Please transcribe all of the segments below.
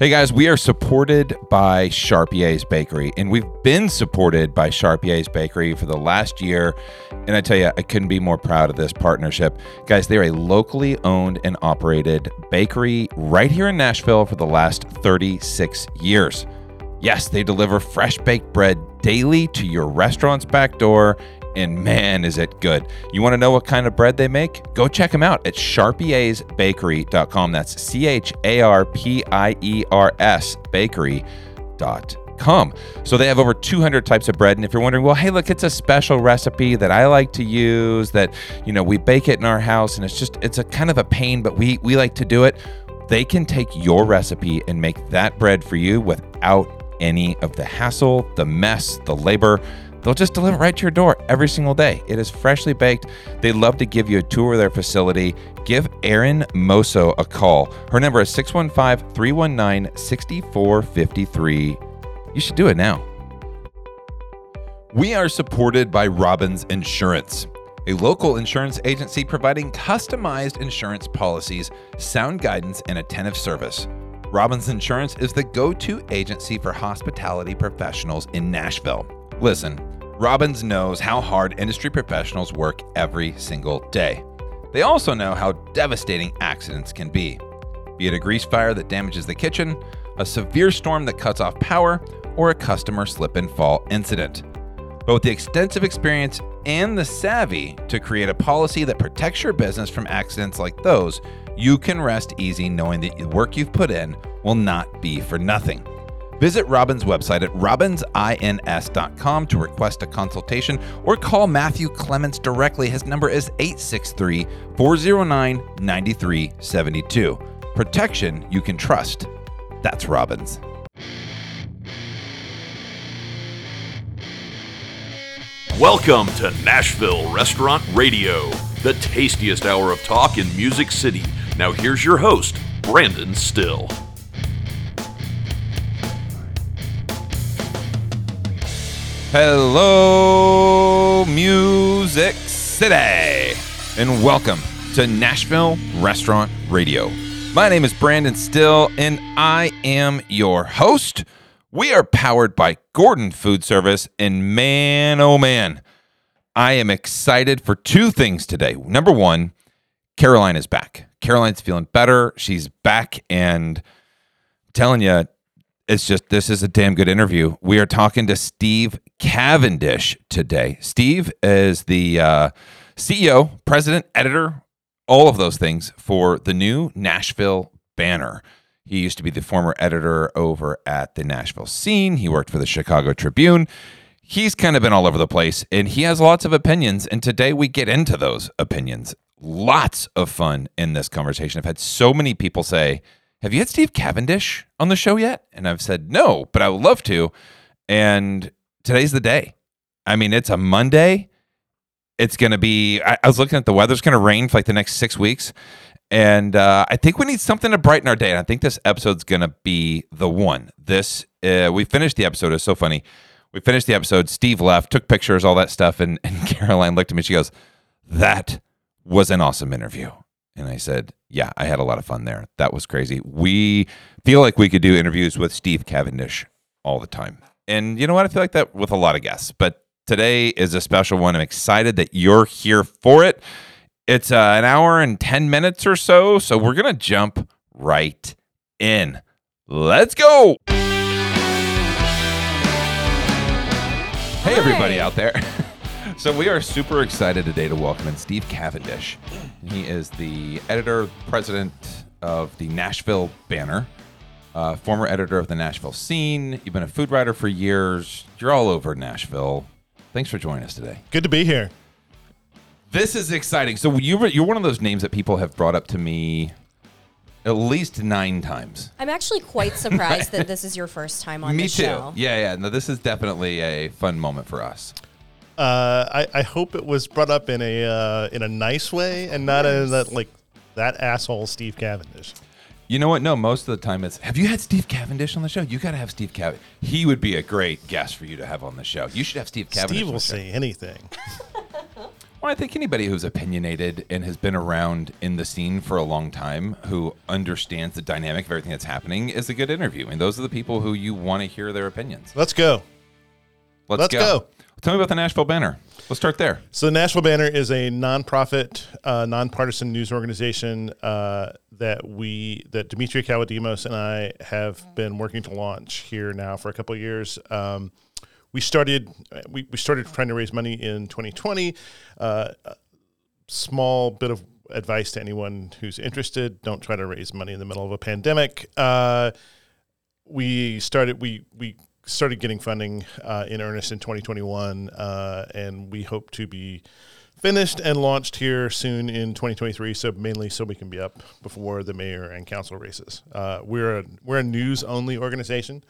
Hey guys, we are supported by Charpier's Bakery, and we've been supported by Charpier's Bakery for the last year. And I tell you, I couldn't be more proud of this partnership. Guys, they're a locally owned and operated bakery right here in Nashville for the last 36 years. Yes, they deliver fresh baked bread daily to your restaurant's back door, and man, is it good. You want to know what kind of bread they make? Go check them out at charpiersbakery.com. That's C H A R P I E R S bakery.com. So they have over 200 types of bread. And if you're wondering, well, hey, look, it's a special recipe that I like to use that, you know, we bake it in our house and it's just, it's a kind of a pain, but we, we like to do it. They can take your recipe and make that bread for you without any of the hassle, the mess, the labor. They'll just deliver right to your door every single day. It is freshly baked. They love to give you a tour of their facility. Give Erin Moso a call. Her number is 615 319 6453. You should do it now. We are supported by Robbins Insurance, a local insurance agency providing customized insurance policies, sound guidance, and attentive service. Robbins Insurance is the go to agency for hospitality professionals in Nashville. Listen, Robbins knows how hard industry professionals work every single day. They also know how devastating accidents can be be it a grease fire that damages the kitchen, a severe storm that cuts off power, or a customer slip and fall incident. With the extensive experience and the savvy to create a policy that protects your business from accidents like those, you can rest easy knowing that the work you've put in will not be for nothing. Visit Robin's website at robinsins.com to request a consultation or call Matthew Clements directly. His number is 863 409 9372. Protection you can trust. That's Robbins. Welcome to Nashville Restaurant Radio, the tastiest hour of talk in Music City. Now, here's your host, Brandon Still. Hello, Music City, and welcome to Nashville Restaurant Radio. My name is Brandon Still, and I am your host. We are powered by Gordon Food Service, and man, oh man, I am excited for two things today. Number one, Caroline is back. Caroline's feeling better. She's back, and telling you, it's just this is a damn good interview. We are talking to Steve Cavendish today. Steve is the uh, CEO, president, editor, all of those things for the new Nashville Banner. He used to be the former editor over at the Nashville Scene. He worked for the Chicago Tribune. He's kind of been all over the place and he has lots of opinions. And today we get into those opinions. Lots of fun in this conversation. I've had so many people say, have you had Steve Cavendish on the show yet? And I've said, no, but I would love to. And today's the day. I mean, it's a Monday. It's going to be, I, I was looking at the weather, it's going to rain for like the next six weeks. And uh, I think we need something to brighten our day. And I think this episode's going to be the one. This, uh, we finished the episode. It's so funny. We finished the episode. Steve left, took pictures, all that stuff. And, and Caroline looked at me. She goes, That was an awesome interview. And I said, Yeah, I had a lot of fun there. That was crazy. We feel like we could do interviews with Steve Cavendish all the time. And you know what? I feel like that with a lot of guests. But today is a special one. I'm excited that you're here for it. It's uh, an hour and 10 minutes or so. So we're going to jump right in. Let's go. Hey, everybody out there. So we are super excited today to welcome in Steve Cavendish. He is the editor, president of the Nashville Banner, uh, former editor of the Nashville Scene. You've been a food writer for years. You're all over Nashville. Thanks for joining us today. Good to be here. This is exciting. So you were- you're one of those names that people have brought up to me at least nine times. I'm actually quite surprised that this is your first time on me the too. Yeah, yeah. No, this is definitely a fun moment for us. Uh, I, I hope it was brought up in a uh, in a nice way and not in that like that asshole Steve Cavendish. You know what? No, most of the time it's. Have you had Steve Cavendish on the show? You got to have Steve Cavendish. He would be a great guest for you to have on the show. You should have Steve Cavendish. Steve on will the show. say anything. Well, I think anybody who's opinionated and has been around in the scene for a long time, who understands the dynamic of everything that's happening, is a good interview. And those are the people who you want to hear their opinions. Let's go. Let's, Let's go. Tell me about the Nashville Banner. Let's start there. So the Nashville Banner is a nonprofit, uh, nonpartisan news organization uh, that we that Demetria Kalodimos and I have been working to launch here now for a couple of years. Um, we started we, we started trying to raise money in 2020. Uh, small bit of advice to anyone who's interested: don't try to raise money in the middle of a pandemic. Uh, we started we we started getting funding uh, in earnest in 2021, uh, and we hope to be finished and launched here soon in 2023. So mainly so we can be up before the mayor and council races. Uh, we're a we're a news only organization.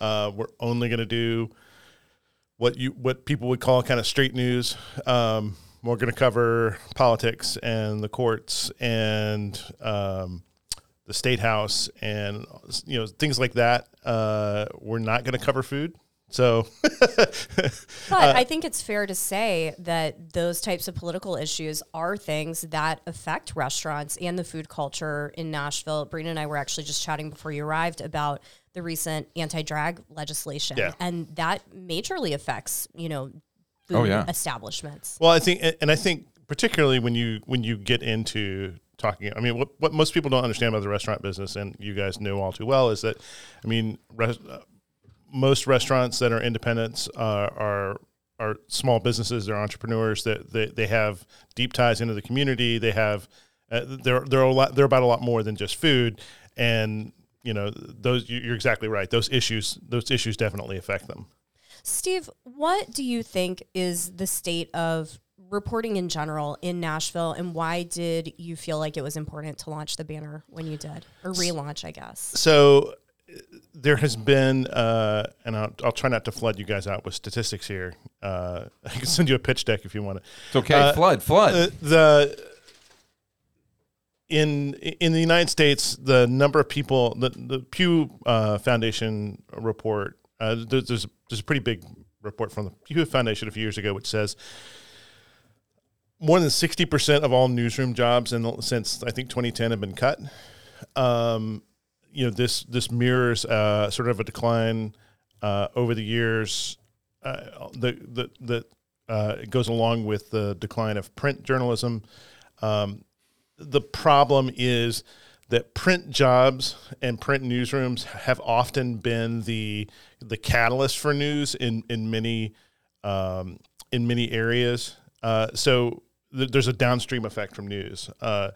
Uh, we're only going to do what you what people would call kind of straight news. Um, we're going to cover politics and the courts and um, the state house and you know things like that. Uh, we're not going to cover food. So, But I think it's fair to say that those types of political issues are things that affect restaurants and the food culture in Nashville. Brina and I were actually just chatting before you arrived about the recent anti-drag legislation, Yeah. and that majorly affects you know food Oh, yeah. establishments. well, I think, and I think particularly when you when you get into talking, I mean, what what most people don't understand about the restaurant business, and you guys know all too well, is that, I mean, res, uh, most restaurants that are independents uh, are are small businesses. They're entrepreneurs. That they, they have deep ties into the community. They have uh, they're they're a lot. They're about a lot more than just food. And you know those. you- You're exactly right. Those issues. Those issues definitely affect them. Steve, what do you think is the state of reporting in general in Nashville, and why did you feel like it was important to launch the banner when you did, or relaunch, I guess? So uh, there has been, uh, and I'll, I'll try not to flood you guys out with statistics here. Uh, I can send you a pitch deck if you want it. It's okay. Uh, flood, flood. Uh, the in in the United States, the number of people, the the Pew uh, Foundation report, uh, there's there's there's a pretty big report from the Pew Foundation a few years ago, which says more than sixty percent of all newsroom jobs in the, since I think 2010 have been cut. Um, you know this this mirrors uh, sort of a decline uh, over the years. Uh, the the the uh, it goes along with the decline of print journalism. Um, the problem is that print jobs and print newsrooms have often been the the catalyst for news in in many um, in many areas. Uh, so th- there's a downstream effect from news, uh,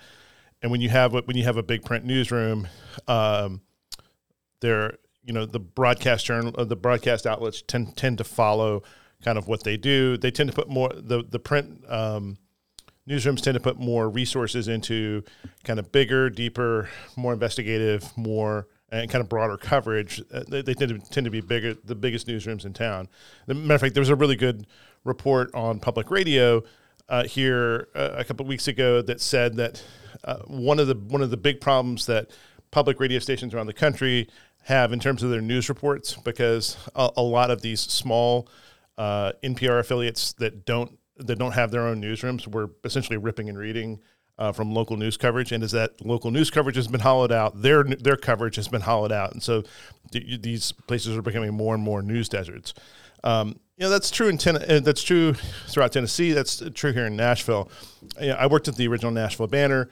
and when you have when you have a big print newsroom, um, there you know the broadcast journal uh, the broadcast outlets tend tend to follow kind of what they do. They tend to put more the the print. Um, newsrooms tend to put more resources into kind of bigger, deeper, more investigative, more and kind of broader coverage. Uh, they, they tend to tend to be bigger, the biggest newsrooms in town. As a matter of fact, there was a really good report on public radio uh, here uh, a couple weeks ago that said that uh, one of the one of the big problems that public radio stations around the country have in terms of their news reports, because a, a lot of these small uh, NPR affiliates that don't that don't have their own newsrooms were essentially ripping and reading uh, from local news coverage, and as that local news coverage has been hollowed out, their their coverage has been hollowed out, and so th- these places are becoming more and more news deserts. Um, you know that's true in ten- uh, that's true throughout Tennessee. That's true here in Nashville. I worked at the original Nashville Banner.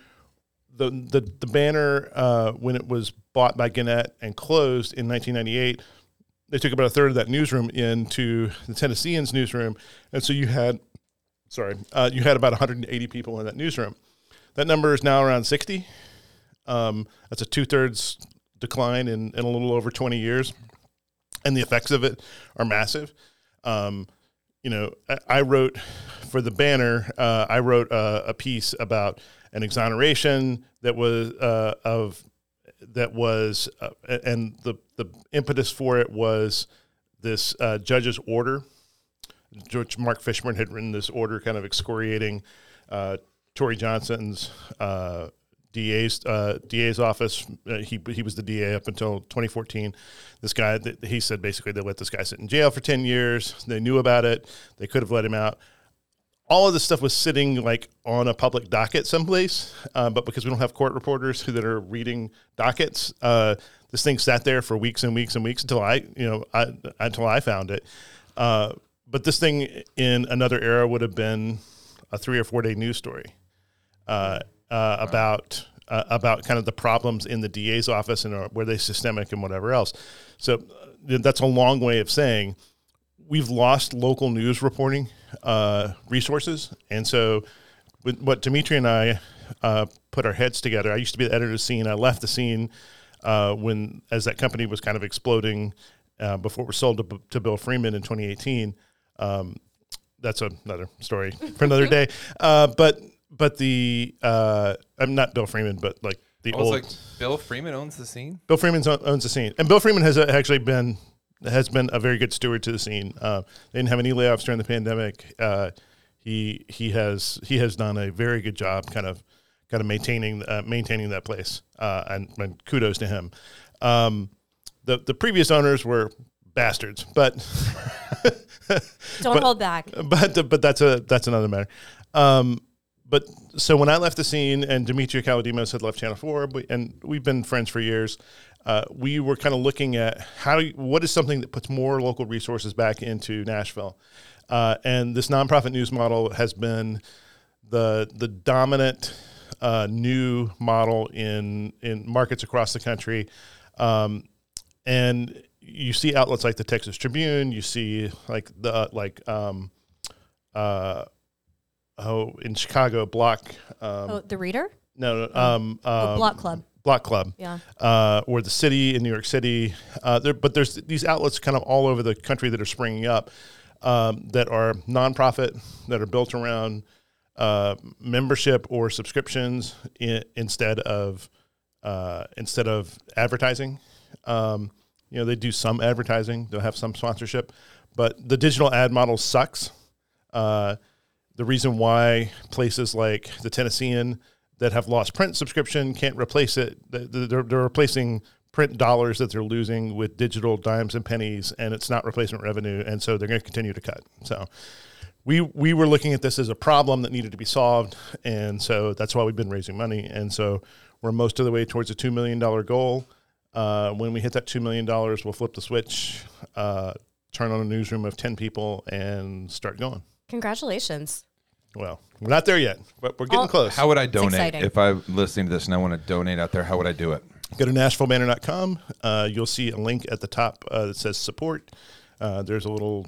The the the banner uh, when it was bought by Gannett and closed in 1998 they took about a third of that newsroom into the Tennessean's newsroom, and so you had, sorry, uh, you had about 180 people in that newsroom. That number is now around 60. Um, that's a two thirds decline in, in a little over 20 years, and the effects of it are massive. Um, you know, I, wrote for the banner. Uh, I wrote a, piece about an exoneration that was uh, of that was, uh, and the the impetus for it was this uh, judge's order. George Mark Fishburn had written this order, kind of excoriating uh, Torry Johnson's DA's uh, DA's office. Uh, he he was the DA up until 2014. This guy, th- he said basically they let this guy sit in jail for 10 years. They knew about it. They could have let him out. all of this stuff was sitting like on a public docket someplace, uh, but because we don't have court reporters who that are reading dockets, uh, this thing sat there for weeks and weeks and weeks until I, you know, I, until I found it. Uh, but this thing in another era would have been a three or four day news story uh, about uh, about kind of the problems in the DA's office and uh, were they systemic and whatever else. So uh, that's a long way of saying we've lost local news reporting uh, resources, and so with what Demetria and I uh, put our heads together. I used to be the editor of the scene. I left the scene uh, when as that company was kind of exploding uh, before it was sold to, to Bill Freeman in 2018. Um, that's another story for another day. Uh, but but the uh, I'm not Bill Freeman, but like the I was old like, Bill Freeman owns the scene. Bill Freeman owns the scene, and Bill Freeman has uh, actually been has been a very good steward to the scene. Uh, they didn't have any layoffs during the pandemic. Uh, he he has he has done a very good job, kind of kind of maintaining uh, maintaining that place, uh, and, and kudos to him. Um, the the previous owners were bastards, but Don't But- hold back. but but that's a that's another matter. Um, but so when I left the scene and Demetria Kalodimos had left Channel Four, and we've been friends for years, uh, we were kind of looking at how what is something that puts more local resources back into Nashville, uh, and this nonprofit news model has been the the dominant uh, new model in in markets across the country. Um, and you see outlets like the Texas Tribune, you see like the like um, uh, oh in Chicago Block um, Oh, the reader? no no um, Oh, um, Block Club. Block Club Yeah. uh, or the city in New York City. Uh, there, but there's these outlets kind of all over the country that are springing up um, that are nonprofit that are built around uh, membership or subscriptions i instead of uh, instead of advertising. Um, you know, they do some advertising. They'll have some sponsorship, but the digital ad model sucks. Uh, the reason why places like the Tennessean that have lost print subscription can't replace it, th- th- they're, they're replacing print dollars that they're losing with digital dimes and pennies, and it's not replacement revenue, and so they're going to continue to cut. So we we were looking at this as a problem that needed to be solved, and so that's why we've been raising money, and so we're most of the way towards a two million dollar goal. Uh, when we hit that two million dollars, we'll flip the switch, uh, turn on a newsroom of ten people, and start going. Congratulations. Well, we're not there yet, but we're getting I'll- close. How would I donate exciting. if I'm listening to this and I want to donate out there? How would I do it? Go to NashvilleBanner.com. Uh, you'll see a link at the top uh, that says support. Uh, there's a little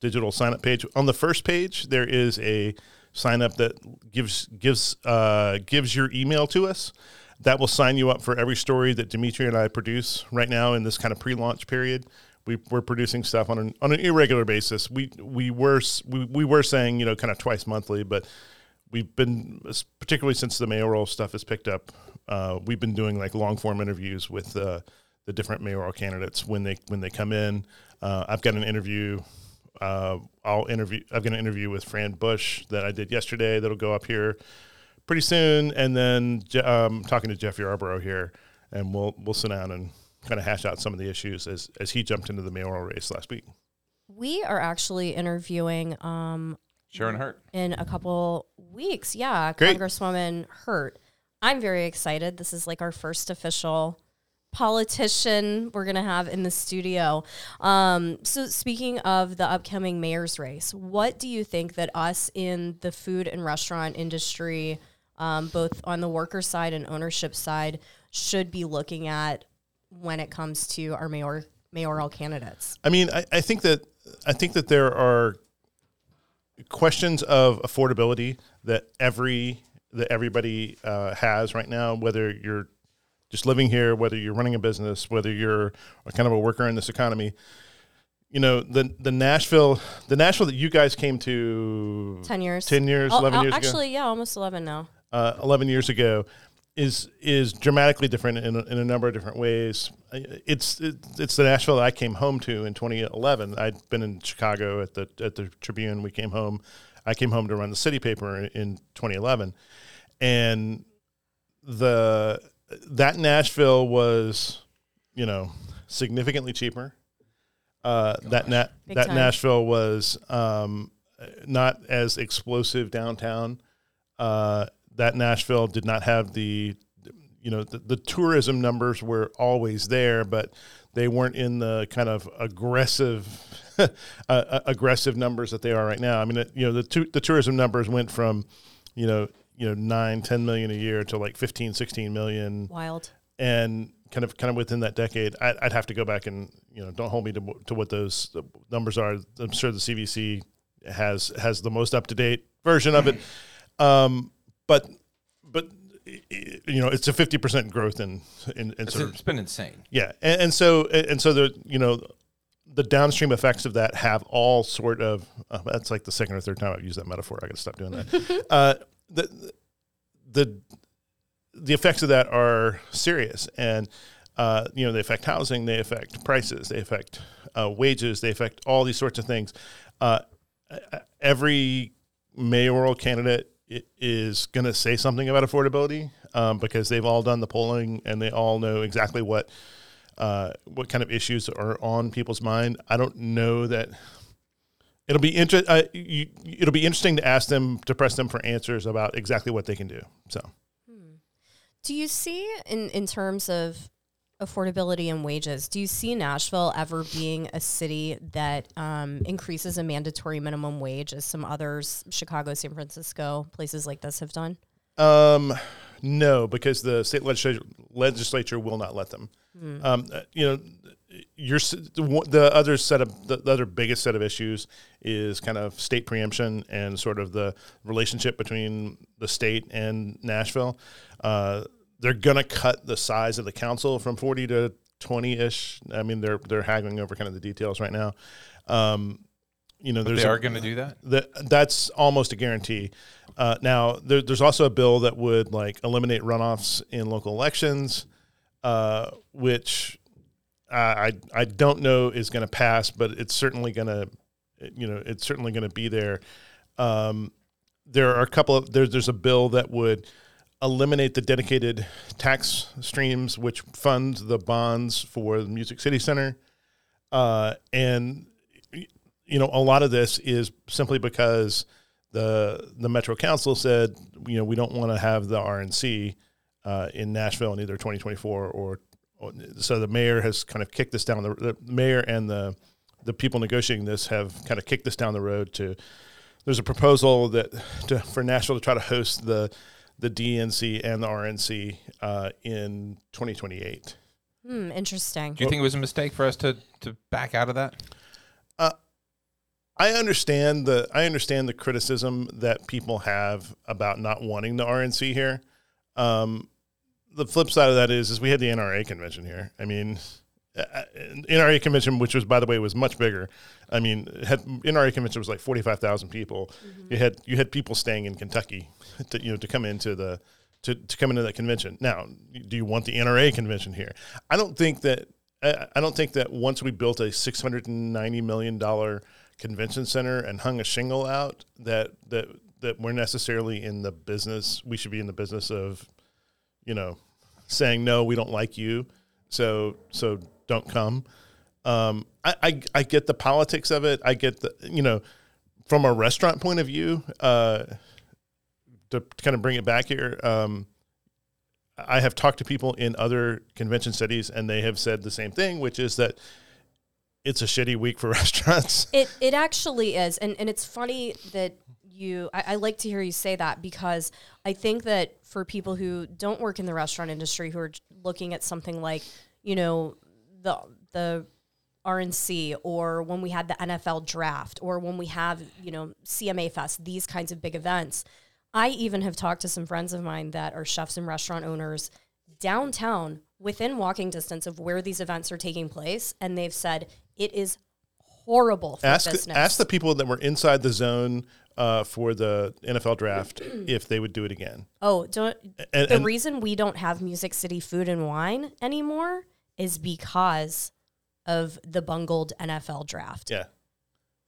digital sign up page. On the first page, there is a sign up that gives gives uh, gives your email to us. That will sign you up for every story that Demetria and I produce right now in this kind of pre-launch period. We, we're producing stuff on an, on an irregular basis. We we were we, we were saying you know kind of twice monthly, but we've been particularly since the mayoral stuff has picked up. Uh, we've been doing like long form interviews with uh, the different mayoral candidates when they when they come in. Uh, I've got an interview. Uh, I'll interview. I've got an interview with Fran Bush that I did yesterday. That'll go up here pretty soon, and then um, talking to Jeff Yarbro here, and we'll we'll sit down and kind of hash out some of the issues as as he jumped into the mayoral race last week. We are actually interviewing um, Sharon Hurt. in a couple weeks. Yeah, Great. Congresswoman Hurt. I'm very excited. This is like our first official politician we're gonna have in the studio. Um, so speaking of the upcoming mayor's race, what do you think that us in the food and restaurant industry, um, both on the worker side and ownership side, should be looking at when it comes to our mayor mayoral candidates? I mean, I, I think that I think that there are questions of affordability that every that everybody uh, has right now, whether you're just living here, whether you're running a business, whether you're a kind of a worker in this economy. You know, the the Nashville, the Nashville that you guys came to Ten years. 10 years, Oh, 11 oh, years ago? Actually, yeah, almost eleven now. uh, 11 years ago is is dramatically different in a, in a number of different ways. It's it's the Nashville that I came home to in 2011. I'd been in Chicago at the at the Tribune. We came home. I came home to run the city paper in, in 2011, and the that Nashville was, you know, significantly cheaper. Uh, that na- Big that time. Nashville was um, not as explosive downtown. Uh, that Nashville did not have the, you know, the, the tourism numbers were always there, but they weren't in the kind of aggressive, uh, uh, aggressive numbers that they are right now. I mean, it, you know, the tu- the tourism numbers went from, you know, you know, nine, 10 million a year to like 15, 16 million. Wild. And kind of, kind of within that decade, I, I'd have to go back and, you know, don't hold me to, to what those numbers are. I'm sure the CVC has, has the most up to date version of it. Um, but, but, you know, it's a 50% growth in, in, in It's, sort of it's been insane. yeah, and, and so and so the you know the downstream effects of that have all sort of uh, that's like the second or third time I've used that metaphor. I got to stop doing that. uh, the the the effects of that are serious, and uh, you know they affect housing, they affect prices, they affect uh, wages, they affect all these sorts of things. Uh, every mayoral candidate is going to say something about affordability um, because they've all done the polling and they all know exactly what uh, what kind of issues are on people's mind. I don't know that it'll be inter- uh, you, it'll be interesting to ask them to press them for answers about exactly what they can do. So Do you see in in terms of affordability and wages? Do you see Nashville ever being a city that um, increases a mandatory minimum wage, as some others, Chicago, San Francisco, places like this have done? Um, no, because the state legislature legislature will not let them. Um, uh, you know, your the other set of the other biggest set of issues is kind of state preemption and sort of the relationship between the state and Nashville. Uh, they're gonna cut the size of the council from forty to twenty ish. I mean, they're they're haggling over kind of the details right now. Um, you know, there's They are going to do that. that that's almost a guarantee. Uh, now there, there's also a bill that would like eliminate runoffs in local elections, uh, which I I I don't know is going to pass, but it's certainly going to, you know, it's certainly going to be there. Um, there are a couple of there's there's a bill that would eliminate the dedicated tax streams which fund the bonds for the Music City Center, uh, and you know, a lot of this is simply because the the Metro Council said, you know, we don't want to have the RNC uh, in Nashville in either 2024 or, or so the mayor has kind of kicked this down the, the mayor and the the people negotiating this have kind of kicked this down the road to there's a proposal that to, for Nashville to try to host the the DNC and the RNC uh, in 2028. Hmm, interesting. Do you think it was a mistake for us to to back out of that? I understand the I understand the criticism that people have about not wanting the RNC here. Um, the flip side of that is is we had the NRA convention here. I mean, uh, uh, NRA convention, which was by the way was much bigger. I mean, had NRA convention was like forty five thousand people. You had you had people staying in Kentucky, to, you know, to come into the to, to come into that convention. Now, do you want the NRA convention here? I don't think that I I don't think that once we built a six hundred and ninety million dollar convention center and hung a shingle out that that that we're necessarily in the business. We should be in the business of, you know, saying no, we don't like you, so so don't come. Um, I, I I get the politics of it. I get the you know, from a restaurant point of view. Uh, to kind of bring it back here, um, I have talked to people in other convention cities, and they have said the same thing, which is that it's a shitty week for restaurants. It it actually is, and and it's funny that you. I, I like to hear you say that because I think that for people who don't work in the restaurant industry, who are looking at something like you know the the RNC or when we had the NFL draft or when we have you know CMA Fest, these kinds of big events. I even have talked to some friends of mine that are chefs and restaurant owners downtown within walking distance of where these events are taking place, and they've said it is horrible for ask business. ask the people that were inside the zone uh, for the NFL draft if they would do it again. oh, don't, And, the and reason we don't have Music City Food and Wine anymore is because of the bungled NFL draft. yeah,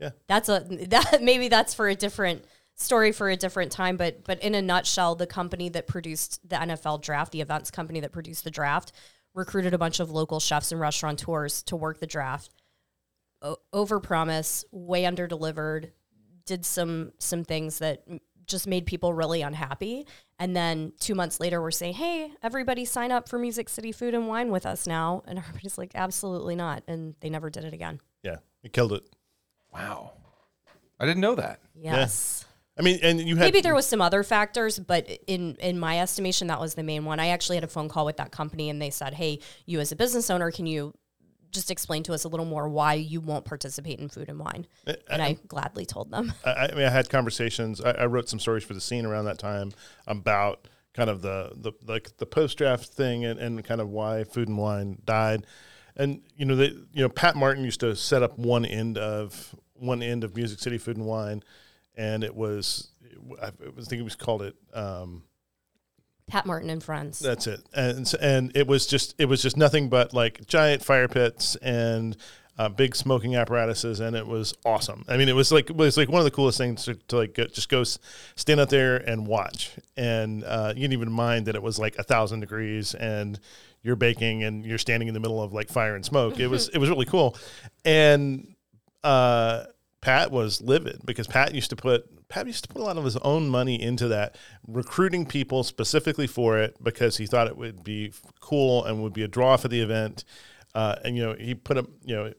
Yeah. That's a that maybe that's for a different story for a different time, but but in a nutshell, the company that produced the NFL draft, the events company that produced the draft, recruited a bunch of local chefs and restaurateurs to work the draft. O- overpromise, way under delivered, did some some things that just made people really unhappy. And then two months later, we're saying, "Hey, everybody, sign up for Music City Food and Wine with us now." And everybody's like, "Absolutely not!" And they never did it again. Yeah, it killed it. Wow. I didn't know that. Yes. I mean, and you had Maybe there was some other factors, but in in my estimation, that was the main one. I actually had a phone call with that company, and they said, "Hey, you as a business owner, can you just explain to us a little more why you won't participate in food and wine?" And I gladly told them. I, I mean, I had conversations. I, I wrote some stories for the scene around that time about kind of the the like the post draft thing and, and kind of why food and wine died. And you know, they you know Pat Martin used to set up one end of one end of Music City Food and Wine, and it was I was thinking it was called it. Um, Pat Martin and friends. that's it, and and it was just it was just nothing but like giant fire pits and uh, big smoking apparatuses, and it was awesome. I mean, it was like it was like one of the coolest things to, to like go, just go stand out there and watch, and uh, you didn't even mind that it was like a thousand degrees and you're baking and you're standing in the middle of like fire and smoke. It was it was really cool, and uh, Pat was livid because Pat used to put Pat used to put a lot of his own money into that, recruiting people specifically for it because he thought it would be cool and would be a draw for the event. Uh, and you know, he put up you know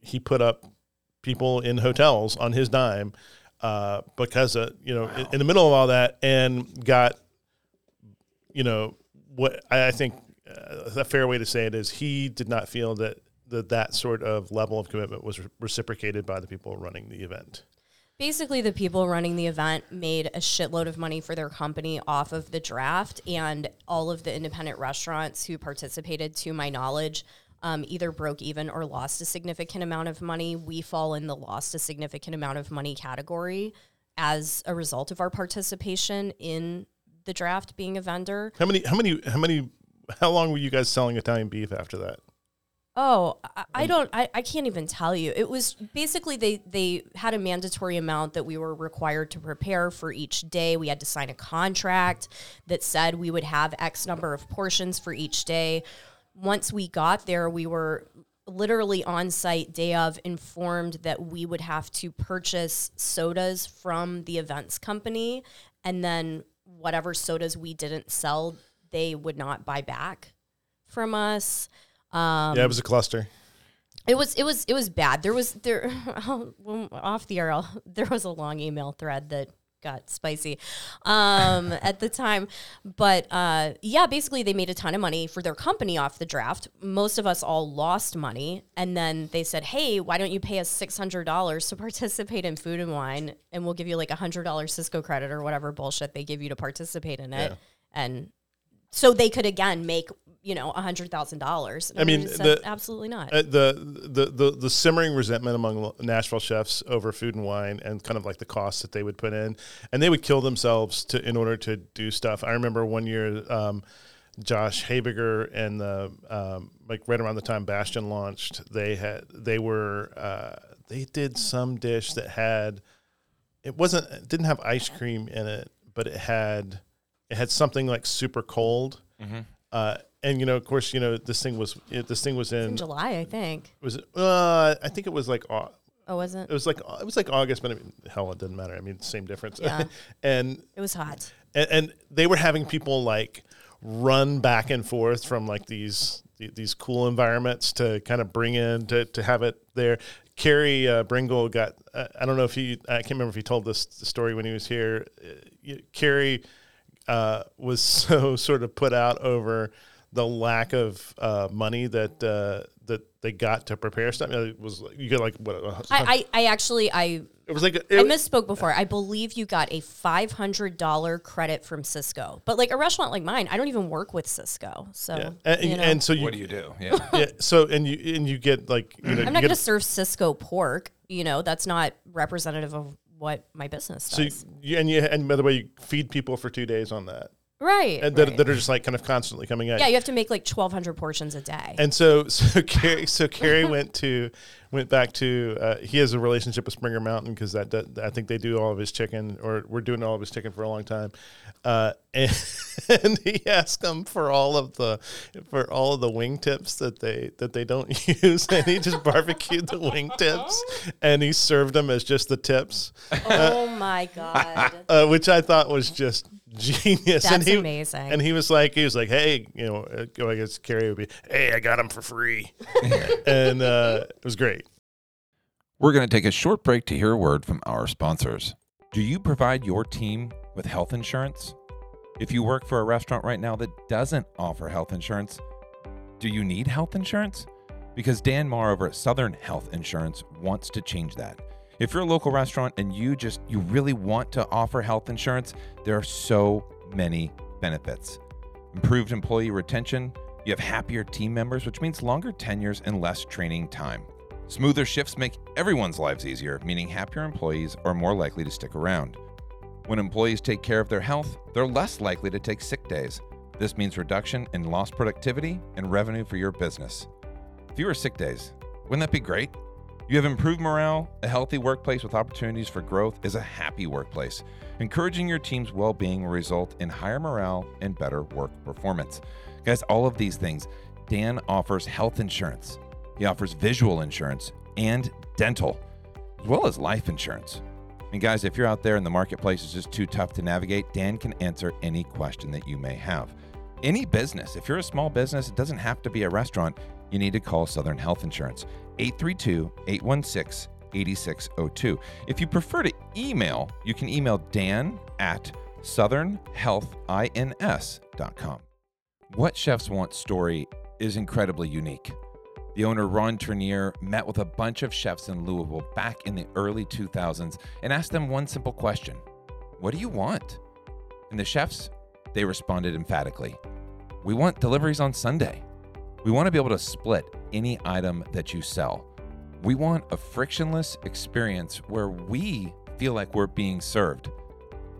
he put up people in hotels on his dime uh, because you know in, in the middle of all that and got you know what I I think uh, a fair way to say it is he did not feel that that that sort of level of commitment was re- reciprocated by the people running the event. Basically, the people running the event made a shitload of money for their company off of the draft, and all of the independent restaurants who participated, to my knowledge, um, either broke even or lost a significant amount of money. We fall in the lost a significant amount of money category as a result of our participation in the draft being a vendor. How many? How many? How many? How long were you guys selling Italian beef after that? Oh, I, I mm. don't. I, I can't even tell you. It was basically they they had a mandatory amount that we were required to prepare for each day. We had to sign a contract that said we would have X number of portions for each day. Once we got there, we were literally on site day of informed that we would have to purchase sodas from the events company and then whatever sodas we didn't sell they would not buy back from us Um, yeah, it was a cluster. it was it was it was bad. There was there off the air. There was a long email thread that got spicy um, at the time, but uh, yeah, basically they made a ton of money for their company off the draft. Most of us all lost money, and then they said, "Hey, why don't you pay us six hundred dollars to participate in food and wine, and we'll give you like a hundred dollars Sysco credit or whatever bullshit they give you to participate in it." Yeah. And so they could again make you know a hundred thousand dollars. I mean, said, the- absolutely not. Uh, the, the the the simmering resentment among Nashville chefs over food and wine and kind of like the costs that they would put in, and they would kill themselves to in order to do stuff. I remember one year, um, Josh Habiger and the um, like right around the time Bastion launched, they had they were uh, they did some dish that had it wasn't it didn't have ice cream in it, but it had it had something like super cold. Uh, and you know, of course, you know this thing was it, this thing was in in July, I think. was it, uh, I think it was like au- Oh, wasn't it was like it was like August, but I mean, hell, it doesn't matter. I mean, same difference. Yeah. and, it was hot. and and they were having people like run back and forth from like these these cool environments to kind of bring in to, to have it there. Carey uh, Bringle got uh, I don't know if he I can't remember if he told this story when he was here. Uh, Carey uh, was so sort of put out over the lack of uh, money that uh, that they got to prepare stuff. It was you get like what I I actually I it was like it, I misspoke before. I believe you got a five hundred dollar credit from Sysco, but like a restaurant like mine, I don't even work with Sysco, so yeah. and, you know. and so you, What do you do? Yeah. yeah, so and you and you get like you know I'm you not going to serve Sysco pork. You know, that's not representative of what my business so does. you, and you and by the way you feed people for two days on that Right. and that, right. that are just like kind of constantly coming at yeah, you. have to make like 1,200 portions a day. And so, so Carey, so Carey went to, went back to. Uh, he has a relationship with Springer Mountain because that, that I think they do all of his chicken, or we're doing all of his chicken for a long time. Uh, and, and he asked them for all of the, for all of the wing tips that they that they don't use, and he just barbecued the wing tips, and he served them as just the tips, oh my God. uh, which I thought was just genius. and That's he, amazing. And he was like, he was like, hey, you know, uh, I guess Carey would be, hey, I got him for free, and uh, it was great. We're going to take a short break to hear a word from our sponsors. Do you provide your team with health insurance? If you work for a restaurant right now that doesn't offer health insurance, do you need health insurance? Because Dan Marr over at Southern Health Insurance wants to change that. If you're a local restaurant and you just you really want to offer health insurance, there are so many benefits. Improved employee retention, you have happier team members, which means longer tenures and less training time. Smoother shifts make everyone's lives easier, meaning happier employees are more likely to stick around. When employees take care of their health, they're less likely to take sick days. This means reduction in lost productivity and revenue for your business. Fewer sick days. Wouldn't that be great? You have improved morale. A healthy workplace with opportunities for growth is a happy workplace. Encouraging your team's well being will result in higher morale and better work performance. Guys, all of these things, Dan offers health insurance, he offers visual insurance and dental, as well as life insurance. And guys, if you're out there and the marketplace is just too tough to navigate, Dan can answer any question that you may have. Any business, if you're a small business, it doesn't have to be a restaurant, you need to call Southern Health Insurance, 832 816 8602. If you prefer to email, you can email Dan at southernhealthins.com. What Chefs Want story is incredibly unique. The owner, Ron Trenier, met with a bunch of chefs in Louisville back in the early 2000s and asked them one simple question What do you want? And the chefs, they responded emphatically We want deliveries on Sunday. We want to be able to split any item that you sell. We want a frictionless experience where we feel like we're being served.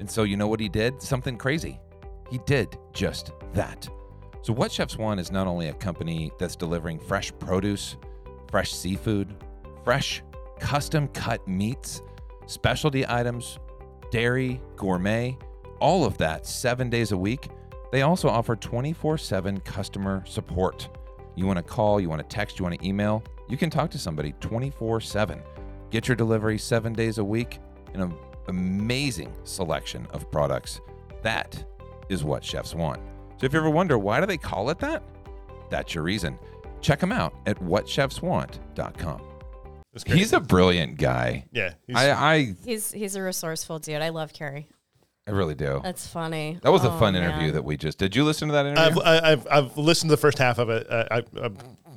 And so, you know what he did? Something crazy. He did just that. So, What Chefs Want is not only a company that's delivering fresh produce, fresh seafood, fresh custom cut meats, specialty items, dairy, gourmet, all of that seven days a week. They also offer 24 7 customer support. You want to call, you want to text, you want to email, you can talk to somebody 24 7. Get your delivery seven days a week in an amazing selection of products. That is what chefs want. So if you ever wonder why do they call it that, that's your reason. Check them out at whatchefswant.com. It's great. He's a brilliant guy. yeah. He's, I, I He's he's a resourceful dude. I love Carey. I really do. That's funny. That was a Oh, fun interview man. that we just did. You listen to that I've, interview? I- I've I've listened to the first half of it. I, I, I've,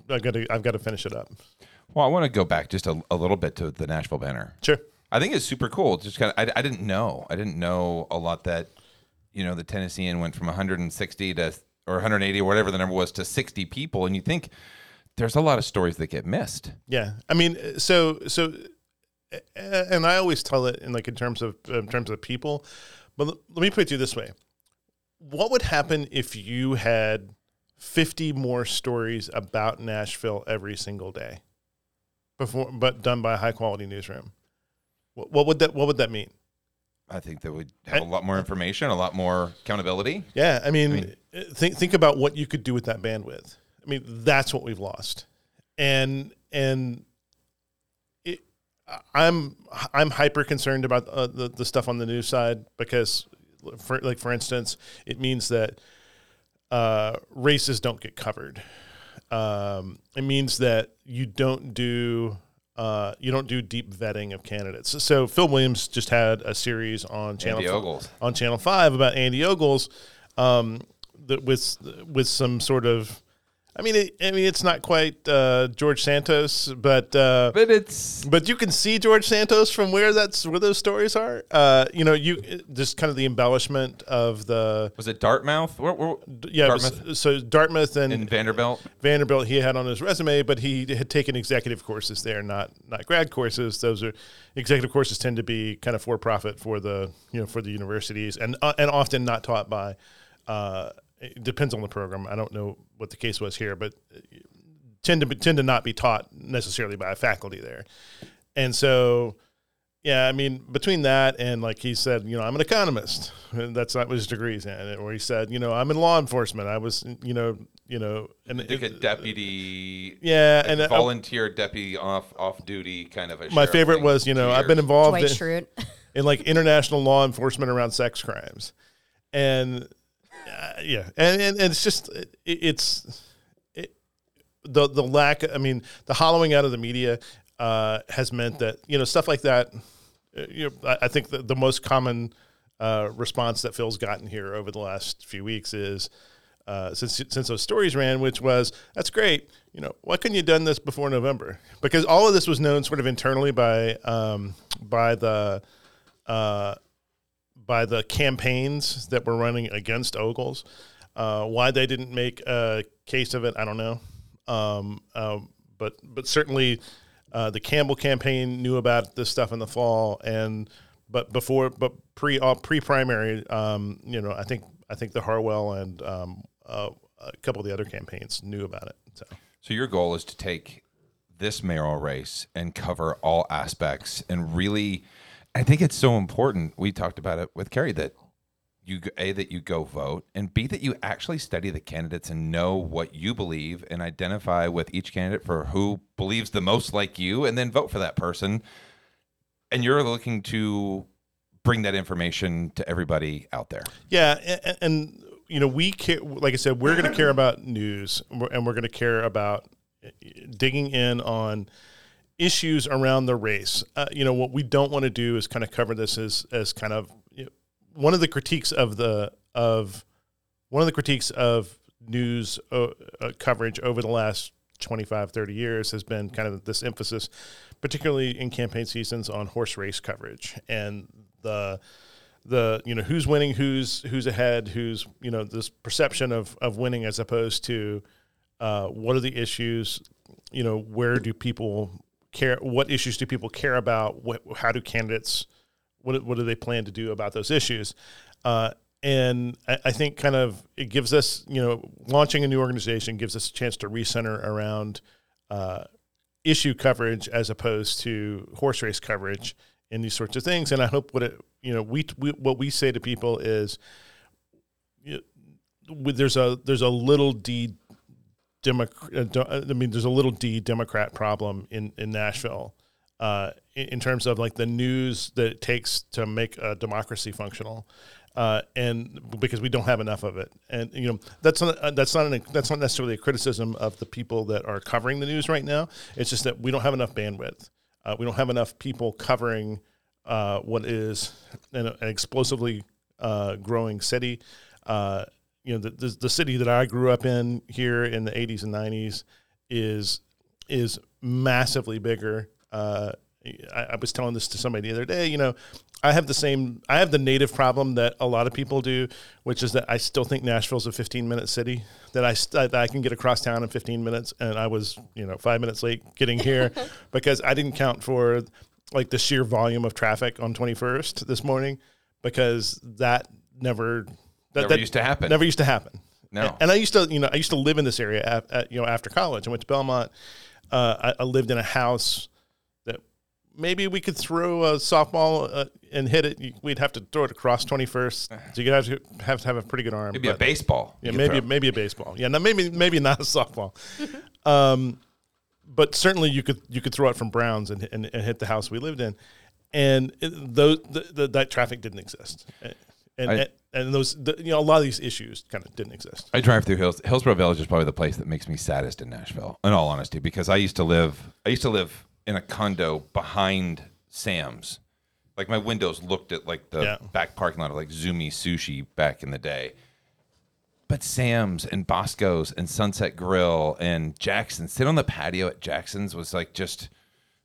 I've got to I've got to finish it up. well, I want to go back just a, a little bit to the Nashville banner. Sure. I think it's super cool. Just kind of, I, I didn't know. I didn't know a lot that, you know, the Tennessean went from 160 to or 180 or whatever the number was to 60 people, and you think there's a lot of stories that get missed. Yeah, I mean, so so, uh, and I always tell it in like in terms of in terms of people, but let me put it to you this way: What would happen if you had fifty more stories about Nashville every single day, before, but done by a high quality newsroom? What, what would that What would that mean? I think that would have a lot more information, a lot more accountability. Yeah, I mean, mean- uh, think think about what you could do with that bandwidth. I mean, that's what we've lost, and and I'm I'm hyper concerned about uh, the the stuff on the news side because, for like for instance, it means that uh, races don't get covered. Um, it means that you don't do uh, you don't do deep vetting of candidates. So Phil Williams just had a series on channel Andy Fi- Ogles. on Channel Five about Andy Ogles, um, that with with some sort of, I mean, it, I mean, it's not quite uh, George Santos, but uh, But it's but you can see George Santos from where that's where those stories are. Uh, you know, you just kind of the embellishment of the was it Dartmouth? Where, where, yeah. it was- so Dartmouth and, and Vanderbilt. Vanderbilt he had on his resume, but he had taken executive courses there, not not grad courses. Those are executive courses tend to be kind of for profit for the you know for the universities and uh, and often not taught by uh, it depends on the program. I don't know what the case was here, but uh, tend to be, tend to not be taught necessarily by a faculty there, and so. Yeah, I mean, between that and like he said, you know, I'm an economist. And that's not what his degree's in. Or he said, you know, I'm in law enforcement. I was, you know, you know, and Like a deputy, yeah, like and uh, volunteer deputy off off duty kind of a. my favorite was, you know, for I've been involved in, in like international law enforcement around sex crimes, and uh, yeah, and, and and it's just it, it's it, the the lack. I mean, the hollowing out of the media uh, has meant that you know stuff like that. uh, You know, I, I think the, the most common uh, response that Phil's gotten here over the last few weeks is. Uh, since since those stories ran, which was that's great. You know, why couldn't you done this before November? Because all of this was known sort of internally by um, by the uh, by the campaigns that were running against Ogles. Uh, why they didn't make a case of it, I don't know. Um, um, but but certainly uh, the Campbell campaign knew about this stuff in the fall, and but before but pre uh, pre primary, um, you know, I think I think the Harwell and um, uh, a couple of the other campaigns knew about it. So So your goal is to take this mayoral race and cover all aspects and really I think it's so important. We talked about it with Carey that you a that you go vote and b that you actually study the candidates and know what you believe and identify with each candidate for who believes the most like you and then vote for that person. And you're looking to bring that information to everybody out there. Yeah, and, and you know, we care. Like I said, we're going to care about news, and we're, we're going to care about uh, digging in on issues around the race. Uh, you know, what we don't want to do is kind of cover this as as kind of you know, one of the critiques of the of one of the critiques of news uh, uh, coverage over the last 25 30 years has been kind of this emphasis particularly in campaign seasons on horse race coverage and the the you know who's winning who's who's ahead who's you know this perception of of winning as opposed to uh, what are the issues you know where do people care what issues do people care about? What how do candidates what what do they plan to do about those issues? Uh, and I, I think kind of it gives us you know launching a new organization gives us a chance to recenter around uh, issue coverage as opposed to horse race coverage and these sorts of things. And I hope what it you know we, we what we say to people is you with there's a there's a little d Democrat. I mean, there's a little D Democrat problem in in Nashville, uh, in, in terms of like the news that it takes to make a democracy functional, uh, and because we don't have enough of it, and you know that's not uh, that's not an, that's not necessarily a criticism of the people that are covering the news right now. It's just that we don't have enough bandwidth. Uh, we don't have enough people covering uh, what is an, an explosively uh, growing city. You know, the, the the city that I grew up in here in the '80s and '90s is is massively bigger. Uh, I, I was telling this to somebody the other day. You know, I have the same. I have the native problem that a lot of people do, which is that I still think Nashville's a 15 minute city. That I that I can get across town in 15 minutes, and I was you know five minutes late getting here because I didn't count for like the sheer volume of traffic on 21st this morning because that never that, Never that used to happen. Never used to happen. No. And I used to, you know, I used to live in this area, at, at, you know, after college. I went to Belmont. Uh, I, I lived in a house that maybe we could throw a softball uh, and hit it. We'd have to throw it across 21st. So you'd have to have, to have a pretty good arm. Maybe a but- baseball. yeah, maybe throw. maybe a baseball. Yeah, no, maybe maybe not a softball. um, but certainly you could you could throw it from Browns and, and, and hit the house we lived in, and it, those the, the, that traffic didn't exist, and I- and, those the, you know a lot of these issues kind of didn't exist. I drive through Hills. Hillsboro Village is probably the place that makes me saddest in Nashville. In all honesty, because I used to live, I used to live in a condo behind Sam's. Like my windows looked at like the Yeah. back parking lot of like Zumi Sushi back in the day. But Sam's and Bosco's and Sunset Grill and Jackson's, sit on the patio at Jackson's was like just it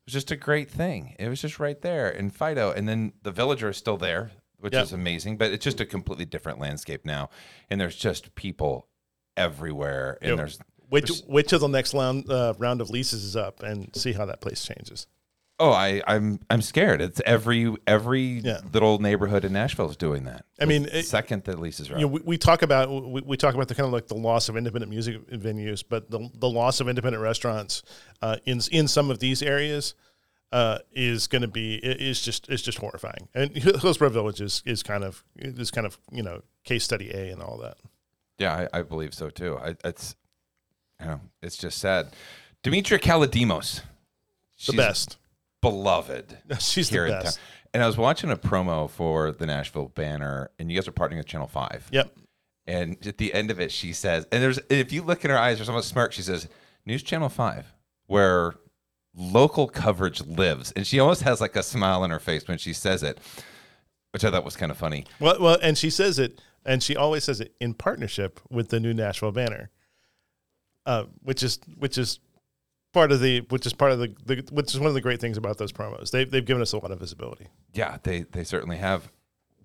was just a great thing. It was just right there. And Fido, and then the Villager is still there, which Yeah. is amazing. But it's just a completely different landscape now, and there's just people everywhere, and know, there's wait till, wait till the next round uh, round of leases is up and see how that place changes. Oh, I, I'm I'm scared. It's every every Yeah. little neighborhood in Nashville is doing that. I mean, it- second that leases are you know, we, we talk about we, we talk about the kind of like the loss of independent music venues, but the, the loss of independent restaurants uh, in in some of these areas uh, is going to be is just is just horrifying. And Hillsboro Village is, is kind of is kind of you know case study A and all that. Yeah, I, I believe so too. I, it's, you know, it's just sad. Demetria Kalodimos, The best. beloved. She's here the best. And I was watching a promo for the Nashville banner, and you guys are partnering with Channel Five. Yep. And at the end of it, she says, and there's if you look in her eyes, there's almost smirk. She says, "News Channel Five, where local coverage lives," and she almost has like a smile on her face when she says it, which I thought was kind of funny. Well, well, and she says it, and she always says it in partnership with the new Nashville banner, uh, which is which is part of the which is part of the, the which is one of the great things about those promos. They've they've given us a lot of visibility. Yeah, they they certainly have.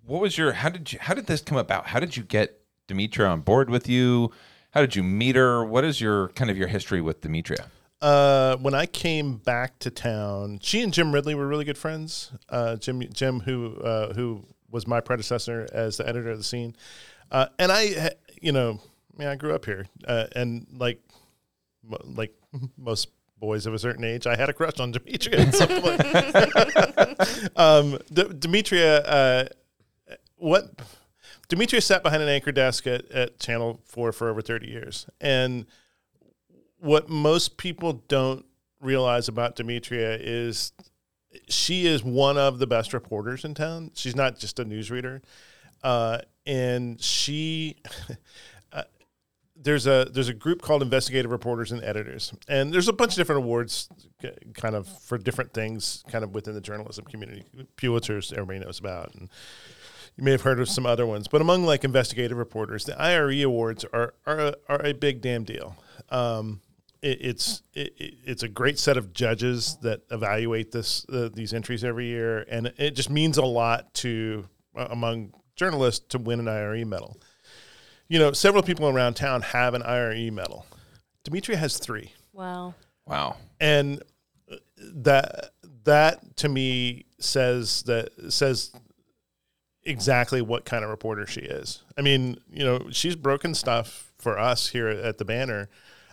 What was your how did you how did this come about? How did you get Demetria on board with you? How did you meet her? What is your kind of your history with Demetria? Uh, when I came back to town, she and Jim Ridley were really good friends. Uh, Jim, Jim, who uh, who was my predecessor as the editor of the scene, uh, and I, you know, I mean, I grew up here, uh, and like, like most boys of a certain age, I had a crush on Demetria at some point. um, D- Demetria, uh, what? Demetria sat behind an anchor desk at, at Channel Four for over thirty years, and what most people don't realize about Demetria is she is one of the best reporters in town. She's not just a newsreader, uh, and she. uh, There's a there's a group called Investigative Reporters and Editors, and there's a bunch of different awards, kind of for different things, kind of within the journalism community. Pulitzer's everybody knows about, and you may have heard of some other ones, but among like investigative reporters, the IRE awards are are a, are a big damn deal. Um, it, it's it, it- it's a great set of judges that evaluate this uh, these entries every year, and it just means a lot to uh, among journalists to win an IRE medal. You know, several people around town have an IRE medal. Demetria has three Wow. Wow. and that that to me says that says exactly what kind of reporter she is. I mean, you know, she's broken stuff for us here at the banner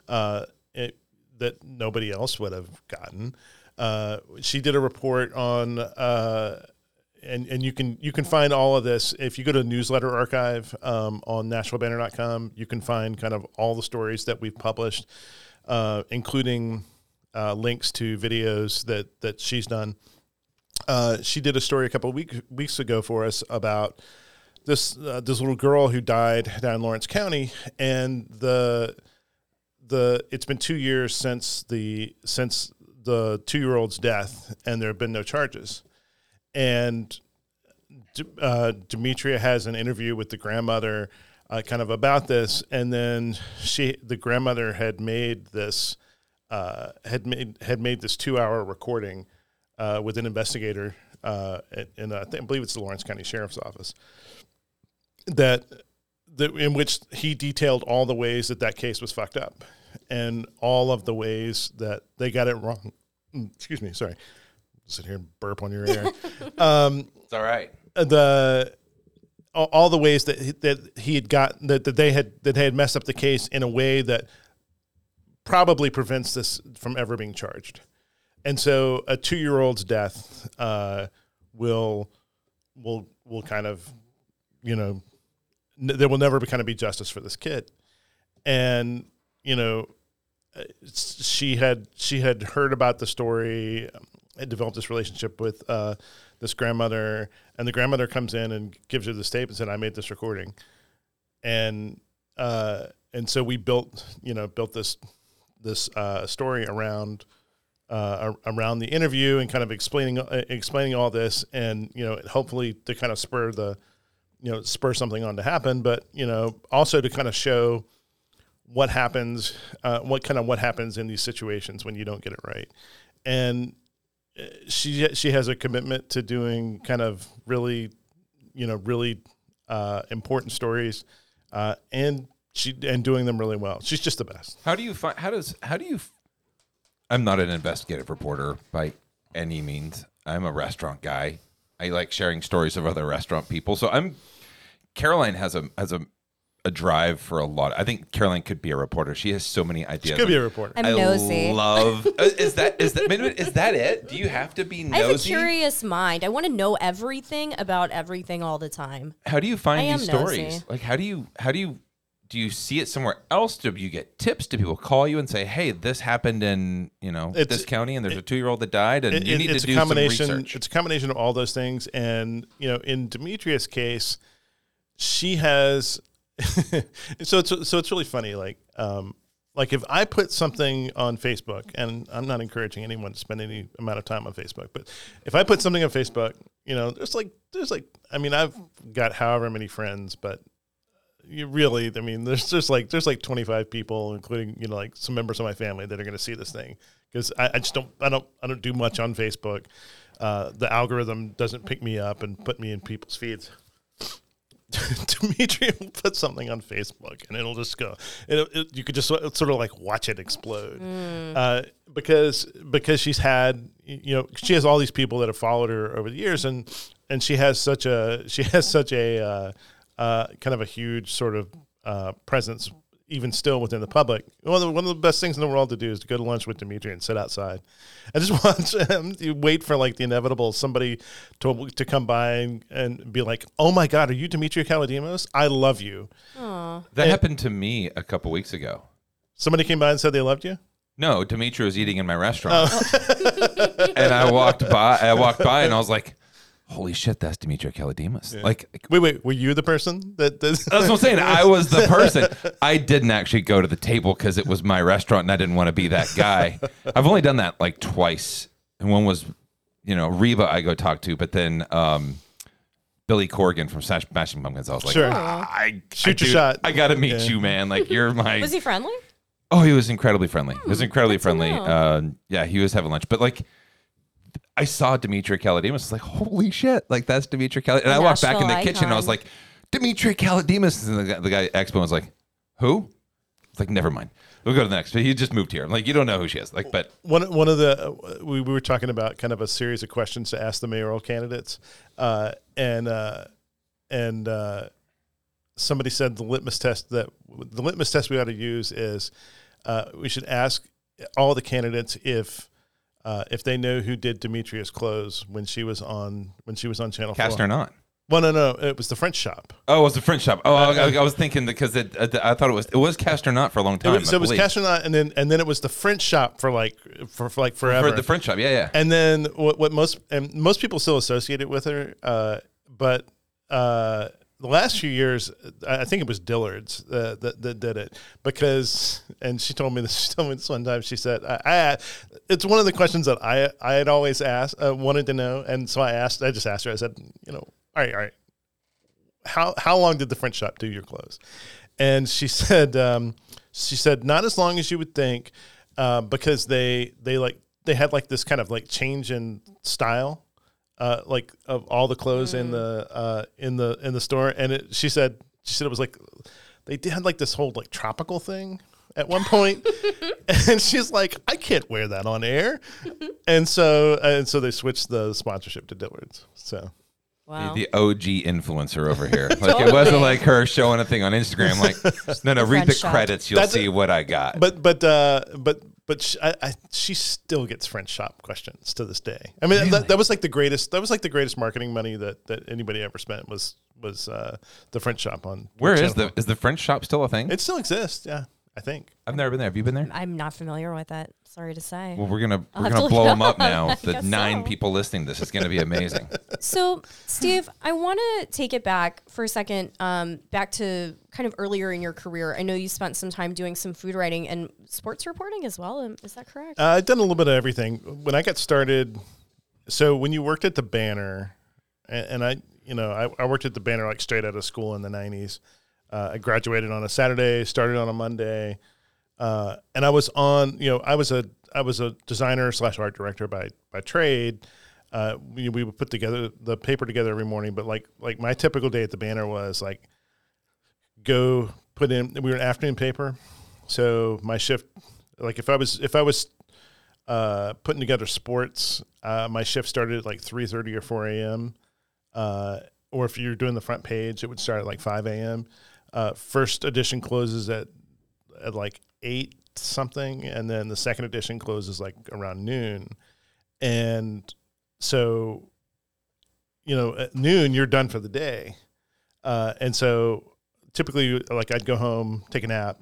uh, it, that nobody else would have gotten. Uh, she did a report on, uh, and and you can you can find all of this if you go to newsletter archive um, on NashvilleBanner.com. You can find kind of all the stories that we've published, uh, including uh, links to videos that that she's done. Uh, she did a story a couple of week, weeks ago for us about this uh, this little girl who died down in Lawrence County, and the the it's been two years since the since the two year old's death, and there have been no charges. And uh, Demetria has an interview with the grandmother, uh, kind of about this, and then she the grandmother had made this uh, had made had made this two hour recording uh, with an investigator, in uh, I, believe it's the Lawrence County Sheriff's Office, that in which he detailed all the ways that that case was fucked up, and all of the ways that they got it wrong. Mm, Excuse me, sorry, sit here and burp on your ear. um, It's all right. the all, all the ways that he, that he had got that, that they had that they had messed up the case in a way that probably prevents this from ever being charged. And so a two year old's death uh, will will will kind of you know n- there will never be kind of be justice for this kid. And you know she had she had heard about the story, um, had developed this relationship with uh, this grandmother, and the grandmother comes in and gives her the tape and said, "I made this recording," and uh, and so we built you know built this this uh, story around uh, around the interview and kind of explaining uh, explaining all this, and you know hopefully to kind of spur the you know spur something on to happen, but you know also to kind of show what happens, uh, what kind of what happens in these situations when you don't get it right, and uh, she she has a commitment to doing kind of really, you know, really uh, important stories, uh, and she and doing them really well. She's just the best. How do you find? How does? How do you? f- I'm not an investigative reporter by any means. I'm a restaurant guy. I like sharing stories of other restaurant people. So I'm Caroline has a has a a drive for a lot. I think Caroline could be a reporter. She has so many ideas. Could be a reporter. I'm I nosy. love. uh, is that is that minute, is that it? Do you have to be I have a curious mind. I want to know everything about everything all the time. how do you find am these stories? nosy. Like how do you how do you do you see it somewhere else? Do you get tips? Do people call you and say, "Hey, this happened in you know It's- this county, and there's a two year old that died, and It- you need it's to do combination. some research." It's a combination of all those things, and you know, in Demetria's case, she has. so it's so it's really funny. Like, um, like if I put something on Facebook, and I'm not encouraging anyone to spend any amount of time on Facebook, but if I put something on Facebook, you know, there's like there's like I mean, I've got however many friends, but you really, I mean, there's just like there's like 25 people, including you know like some members of my family that are going to see this thing because I, I just don't I don't I don't do much on Facebook. Uh, the algorithm doesn't pick me up and put me in people's feeds. Dimitri will put something on Facebook and it'll just go. It, it, you could just sort of like watch it explode uh, because because she's had you know she has all these people that have followed her over the years and and she has such a she has such a uh, uh, kind of a huge sort of uh, presence even still within the public. One of the, one of the best things in the world to do is to go to lunch with Dimitri and sit outside and just watch him. You wait for like the inevitable somebody to to come by and, and be like, "Oh my God, are you Dimitri Kalodimos? I love you." that happened to me a couple weeks ago. Somebody came by and said they loved you. No, Dimitri was eating in my restaurant, oh. and I walked by. I walked by, and I was like, "Holy shit, that's Dimitri Kalodimos!" Like, Wait, wait, were you the person that? that that's what I'm saying. I was the person. I didn't actually go to the table because it was my restaurant, and I didn't want to be that guy. I've only done that like twice, and one was, you know, Reba. I go talk to, but then. um Billy Corgan from Smash- Smashing Pumpkins. I was like, Sure. "Ah, I Shoot your dude, shot." I got to meet Yeah. you, man. Like you're my. Was he friendly? Oh, he was incredibly friendly. he was incredibly Hmm, good to friendly. Uh, yeah, he was having lunch, but like. I saw Dimitri Kalodimos. I was like, holy shit! Like that's Dimitri Kalodimos. And I walked back in the Nashville kitchen. And I was like, Dimitri Kalodimos. And the guy, the guy Expo was like, who? It's like, never mind. We'll go to the next. But he just moved here. I'm like, you don't know who she is. Like, but one one of the uh, we, we were talking about kind of a series of questions to ask the mayoral candidates, uh, and uh, and uh, somebody said the litmus test that the litmus test we ought to use is uh, we should ask all the candidates if. Uh, if they know who did Demetria's clothes when she was on when she was on Channel cast Four, or not? well, no, no, it was the French shop. Oh, it was the French shop. Oh, I, I was thinking because it, I thought it was it was Castner Knott for a long It time. was, so it was. Cast or not, and then and then it was the French shop for like for, for like forever. for the French shop. Yeah, yeah. And then what, what most and most people still associate it with her, uh, but uh, the last few years, I think it was Dillard's uh, that that did it because, and she told me this. She told me this one time. She said, I, I "It's one of the questions that I I had always asked, uh, wanted to know, and so I asked. I just asked her. I said, you know, all right, all right, how how long did the French shop do your clothes? And she said, um, she said not as long as you would think, uh, because they they like they had like this kind of like change in style, uh, like of all the clothes in the uh, in the in the store. And it, she said she said it was like they did had like this whole like tropical thing at one point, and she's like, I can't wear that on air, and so and so they switched the sponsorship to Dillard's. So. Wow. The OG influencer over here. Like it wasn't like her showing a thing on Instagram. Like, no, no, read the French shop. credits. You'll That's- see what I got. But but uh, but but sh I, I, she still gets French shop questions to this day. I mean, that, that was like the greatest. That was like the greatest marketing money that, that anybody ever spent was was uh, the French shop on. Where is the is the French shop still a thing? It still exists. Yeah, I think. I've never been there. Have you been there? I'm not familiar with it. Sorry to say. Well, we're gonna I'll we're have gonna to blow look them up up. now. I The guess nine so. people listening to this is gonna be amazing. So, Steve, I want to take it back for a second, um, back to kind of earlier in your career. I know you spent some time doing some food writing and sports reporting as well. Um, Is that correct? Uh, I've done a little bit of everything. When I got started, so when you worked at the Banner, and, and I, you know, I, I worked at the Banner like straight out of school in the '90s. Uh, I graduated on a Saturday, started on a Monday, uh, and I was on. You know, I was a I was a designer slash art director by by trade. Uh, we, we would put together the paper together every morning, but like like my typical day at the Banner was like go put in. We were an afternoon paper, so my shift like if I was if I was uh, putting together sports. Uh, my shift started at like three thirty or four a.m. Uh, or if you're doing the front page, it would start at like five a.m. Uh, first edition closes at at like eight something, and then the second edition closes like around noon. And so, you know, at noon you're done for the day, uh, and so typically, like I'd go home, take a nap,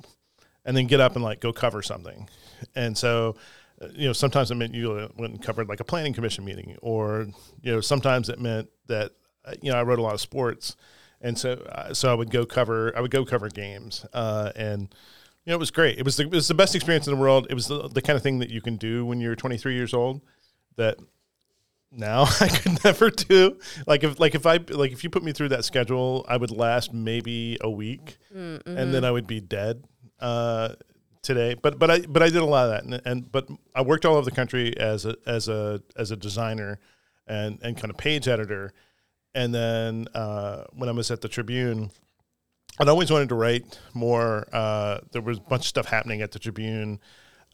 and then get up and like go cover something. And so, uh, you know, sometimes it meant you went and covered like a planning commission meeting, or you know, sometimes it meant that uh, you know I wrote a lot of sports, and so uh, so I would go cover I would go cover games, uh, and know, it was great. It was the, it was the best experience in the world. It was the, the kind of thing that you can do when you're 23 years old that now I could never do. Like if like if I like if you put me through that schedule, I would last maybe a week, Mm-hmm. and then I would be dead uh, today. But but I but I did a lot of that, and, and but I worked all over the country as a as a as a designer and and kind of page editor, and then uh, when I was at the Tribune. I'd always wanted to write more. Uh, there was a bunch of stuff happening at the Tribune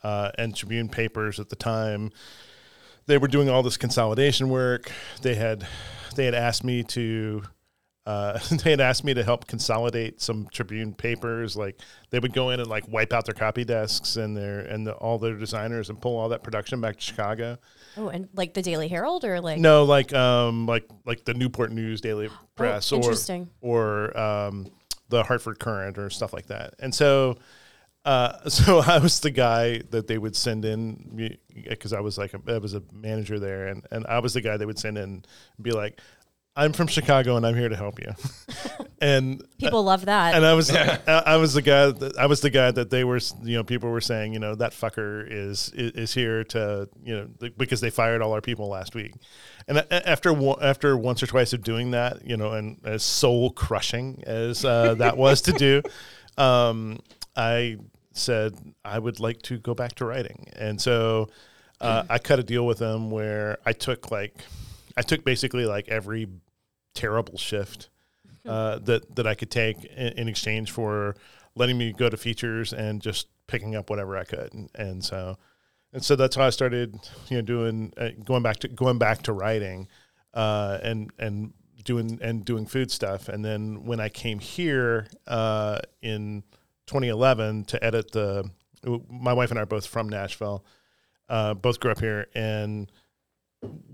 uh, and Tribune papers at the time. They were doing all this consolidation work. They had they had asked me to uh, they had asked me to help consolidate some Tribune papers. Like they would go in and like wipe out their copy desks and their and the, all their designers and pull all that production back to Chicago. Oh, and like the Daily Herald or like No, like um like like the Newport News Daily Press or Oh, interesting. or um the Hartford Courant or stuff like that. And so uh, so I was the guy that they would send in because I was like a, I was a manager there, and, and I was the guy they would send in and be like, "I'm from Chicago and I'm here to help you." and people love that. and I was I, I was the guy that I was the guy that they were you know people were saying you know that fucker is is, is here to you know th- because they fired all our people last week, and after after once or twice of doing that you know and as soul crushing as uh, that was to do, um, I said I would like to go back to writing, and so uh, I cut a deal with them where I took like I took basically like every terrible shift uh, that that I could take in, in exchange for letting me go to features and just picking up whatever I could, and, and so and so that's how I started, you know, doing uh, going back to going back to writing, uh, and and doing and doing food stuff, and then when I came here uh, in 2011 to edit the, my wife and I are both from Nashville, uh, both grew up here, and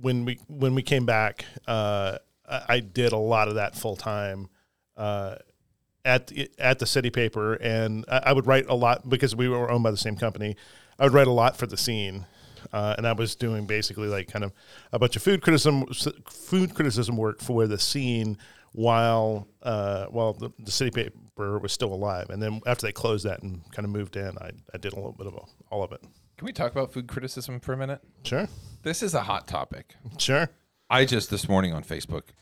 when we when we came back, uh, I, I did a lot of that full time uh, at the- at the city paper, and I, I would write a lot because we were owned by the same company. I would write a lot for the scene, uh, and I was doing basically like kind of a bunch of food criticism food criticism work for the scene while uh, while the, the city paper was still alive. And then after they closed that and kind of moved in, I, I did a little bit of all of it. Can we talk about food criticism for a minute? Sure, This is a hot topic. sure. I just this morning on Facebook, r-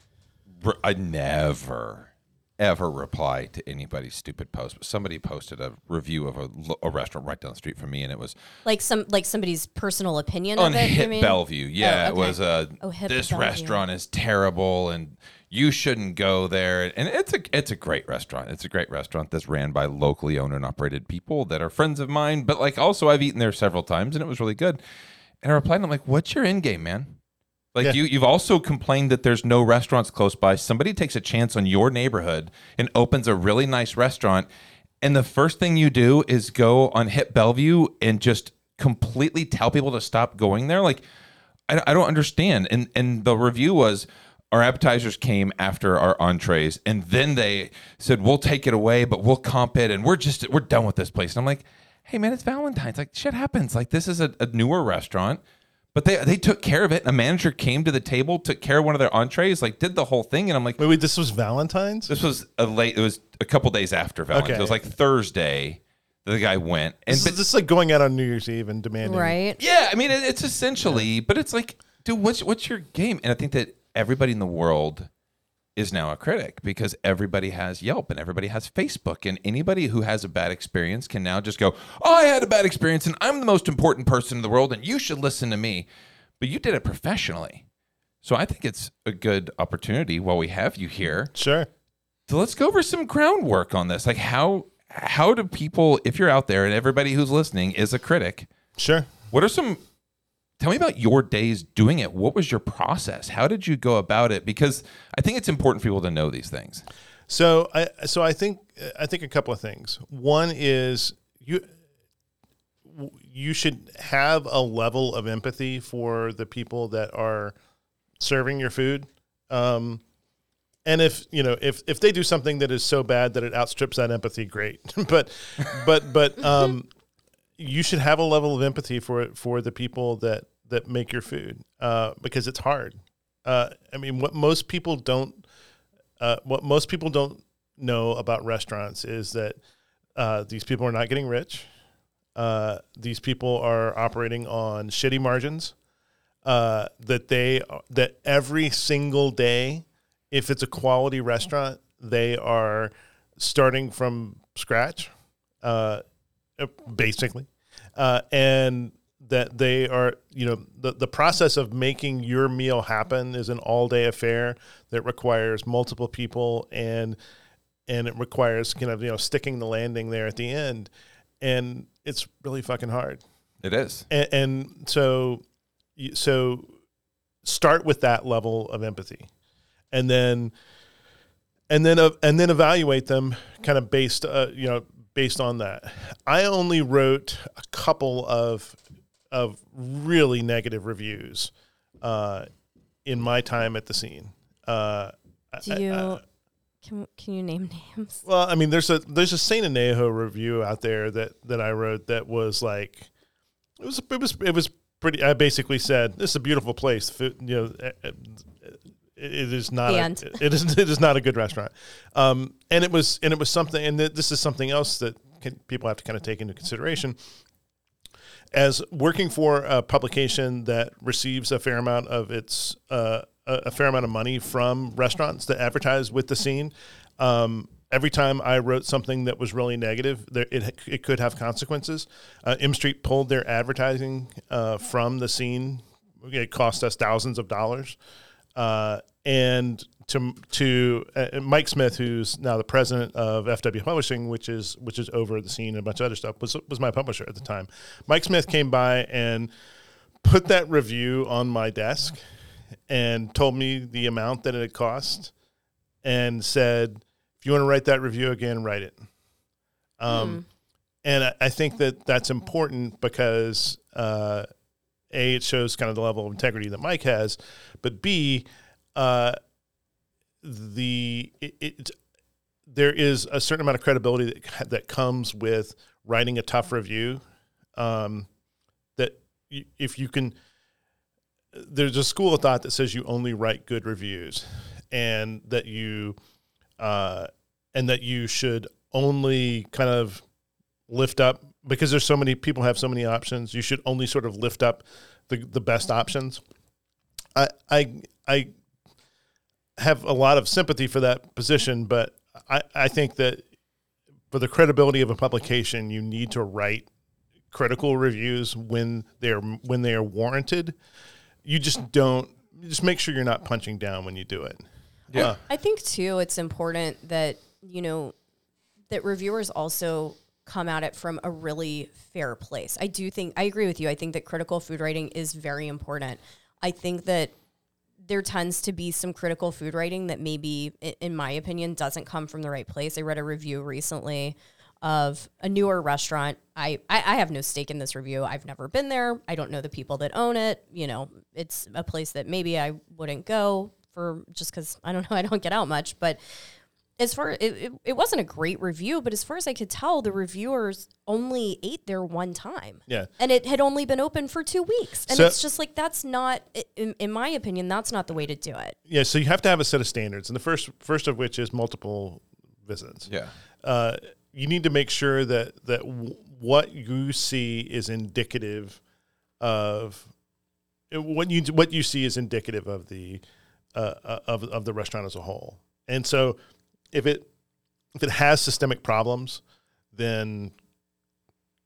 I never ever reply to anybody's stupid post. But somebody posted a review of a, a restaurant right down the street from me, and it was like some like somebody's personal opinion on of it. mean? Bellevue. Yeah, Oh, it was uh, Oh, this Bellevue. restaurant is terrible, and you shouldn't go there. And it's a it's a great restaurant. It's a great restaurant that's ran by locally owned and operated people that are friends of mine. But like also, I've eaten there several times, and it was really good. And I replied, and I'm like, "What's your end game, man?" Like Yeah. you, you've also complained that there's no restaurants close by. Somebody takes a chance on your neighborhood and opens a really nice restaurant, and the first thing you do is go on Hit Bellevue and just completely tell people to stop going there. Like, I, I don't understand. And and the review was our appetizers came after our entrees, and then they said we'll take it away, but we'll comp it, and we're just we're done with this place. And I'm like, hey man, it's Valentine's. Like shit happens. Like this is a, a newer restaurant. But they they took care of it. A manager came to the table, took care of one of their entrees, like did the whole thing. And I'm like, Wait, wait, this was Valentine's. this was a late. It was a couple days after Valentine's. Okay. It was like Thursday. that The guy went, and This, but, is, this is like going out on New Year's Eve and demanding. right? yeah, I mean, it, it's essentially, but it's like, dude, what's what's your game? And I think that everybody in the world is now a critic because everybody has Yelp and everybody has Facebook, and anybody who has a bad experience can now just go, "Oh, I had a bad experience, and I'm the most important person in the world, and you should listen to me." But you did it professionally, so I think it's a good opportunity while we have you here Sure. so let's go over some groundwork on this. Like how how do people, if you're out there and everybody who's listening is a critic, Sure. what are some tell me about your days doing it. What was your process? How did you go about it? Because I think it's important for people to know these things. So I so I think I think a couple of things. One is you you should have a level of empathy for the people that are serving your food. Um, and if you know if if they do something that is so bad that it outstrips that empathy, great. but but but um, you should have a level of empathy for for the people that that make your food uh, because it's hard. Uh, I mean, what most people don't uh, what most people don't know about restaurants is that uh, these people are not getting rich. Uh, these people are operating on shitty margins. Uh, that they that every single day, if it's a quality restaurant, they are starting from scratch, basically, and that they are you know the, the process of making your meal happen is an all day affair that requires multiple people and and it requires kind of you know sticking the landing there at the end and it's really fucking hard. It is. And, and so, so start with that level of empathy, and then, and then, uh, and then evaluate them kind of based, uh, you know, based on that. I only wrote a couple of of really negative reviews uh, in my time at the scene. Uh, Do you? I, I, can can you name names? Well, I mean, there's a there's a Saint Anejo review out there that that I wrote that was like, it was it was it was pretty. I basically said this is a beautiful place. You know, eh, eh, it is not a, it is it is not a good restaurant. Um, and it was and it was something. And this is something else that can, people have to kind of take into consideration. As working for a publication that receives a fair amount of its uh, a, fair amount of money from restaurants that advertise with the scene. Um, every time I wrote something that was really negative, there, it, it could have consequences. Uh, M Street pulled their advertising uh, from the scene. It cost us thousands of dollars. Uh, and to to uh, Mike Smith, who's now the president of FW Publishing, which is which is over the scene and a bunch of other stuff, was was my publisher at the time. Mike Smith came by and put that review on my desk and told me the amount that it had cost and said, if you want to write that review again, write it. Um, mm. And I, I, think that that's important because uh, A, it shows kind of the level of integrity that Mike has, but B, uh, the it, it, there is a certain amount of credibility that, that comes with writing a tough review. Um, that if you can – there's a school of thought that says you only write good reviews, and that you uh, and that you should only kind of lift up because there's so many people have so many options. You should only sort of lift up the the best options. I I I have a lot of sympathy for that position, but I, I think that for the credibility of a publication, you need to write critical reviews when they're when they are warranted you just don't just make sure you're not punching down when you do it. Yeah. Uh, I think too it's important that, you know, that reviewers also come at it from a really fair place. I do think I agree with you. I think that critical food writing is very important. I think that there tends to be some critical food writing that maybe in my opinion doesn't come from the right place. I read a review recently of a newer restaurant. I, I, I have no stake in this review. I've never been there. I don't know the people that own it. You know, it's a place that maybe I wouldn't go for just because I don't know. I don't get out much. But as far it, it, it wasn't a great review, but as far as I could tell, the reviewers only ate there one time. Yeah, and it had only been open for two weeks, and so, it's just like that's not, in, in my opinion, that's not the way to do it. Yeah, so you have to have a set of standards, and the first first of which is multiple visits. Yeah. Uh, you need to make sure that that w- what you see is indicative of what you what you see is indicative of the uh, uh, of of the restaurant as a whole. And so, if it if it has systemic problems, then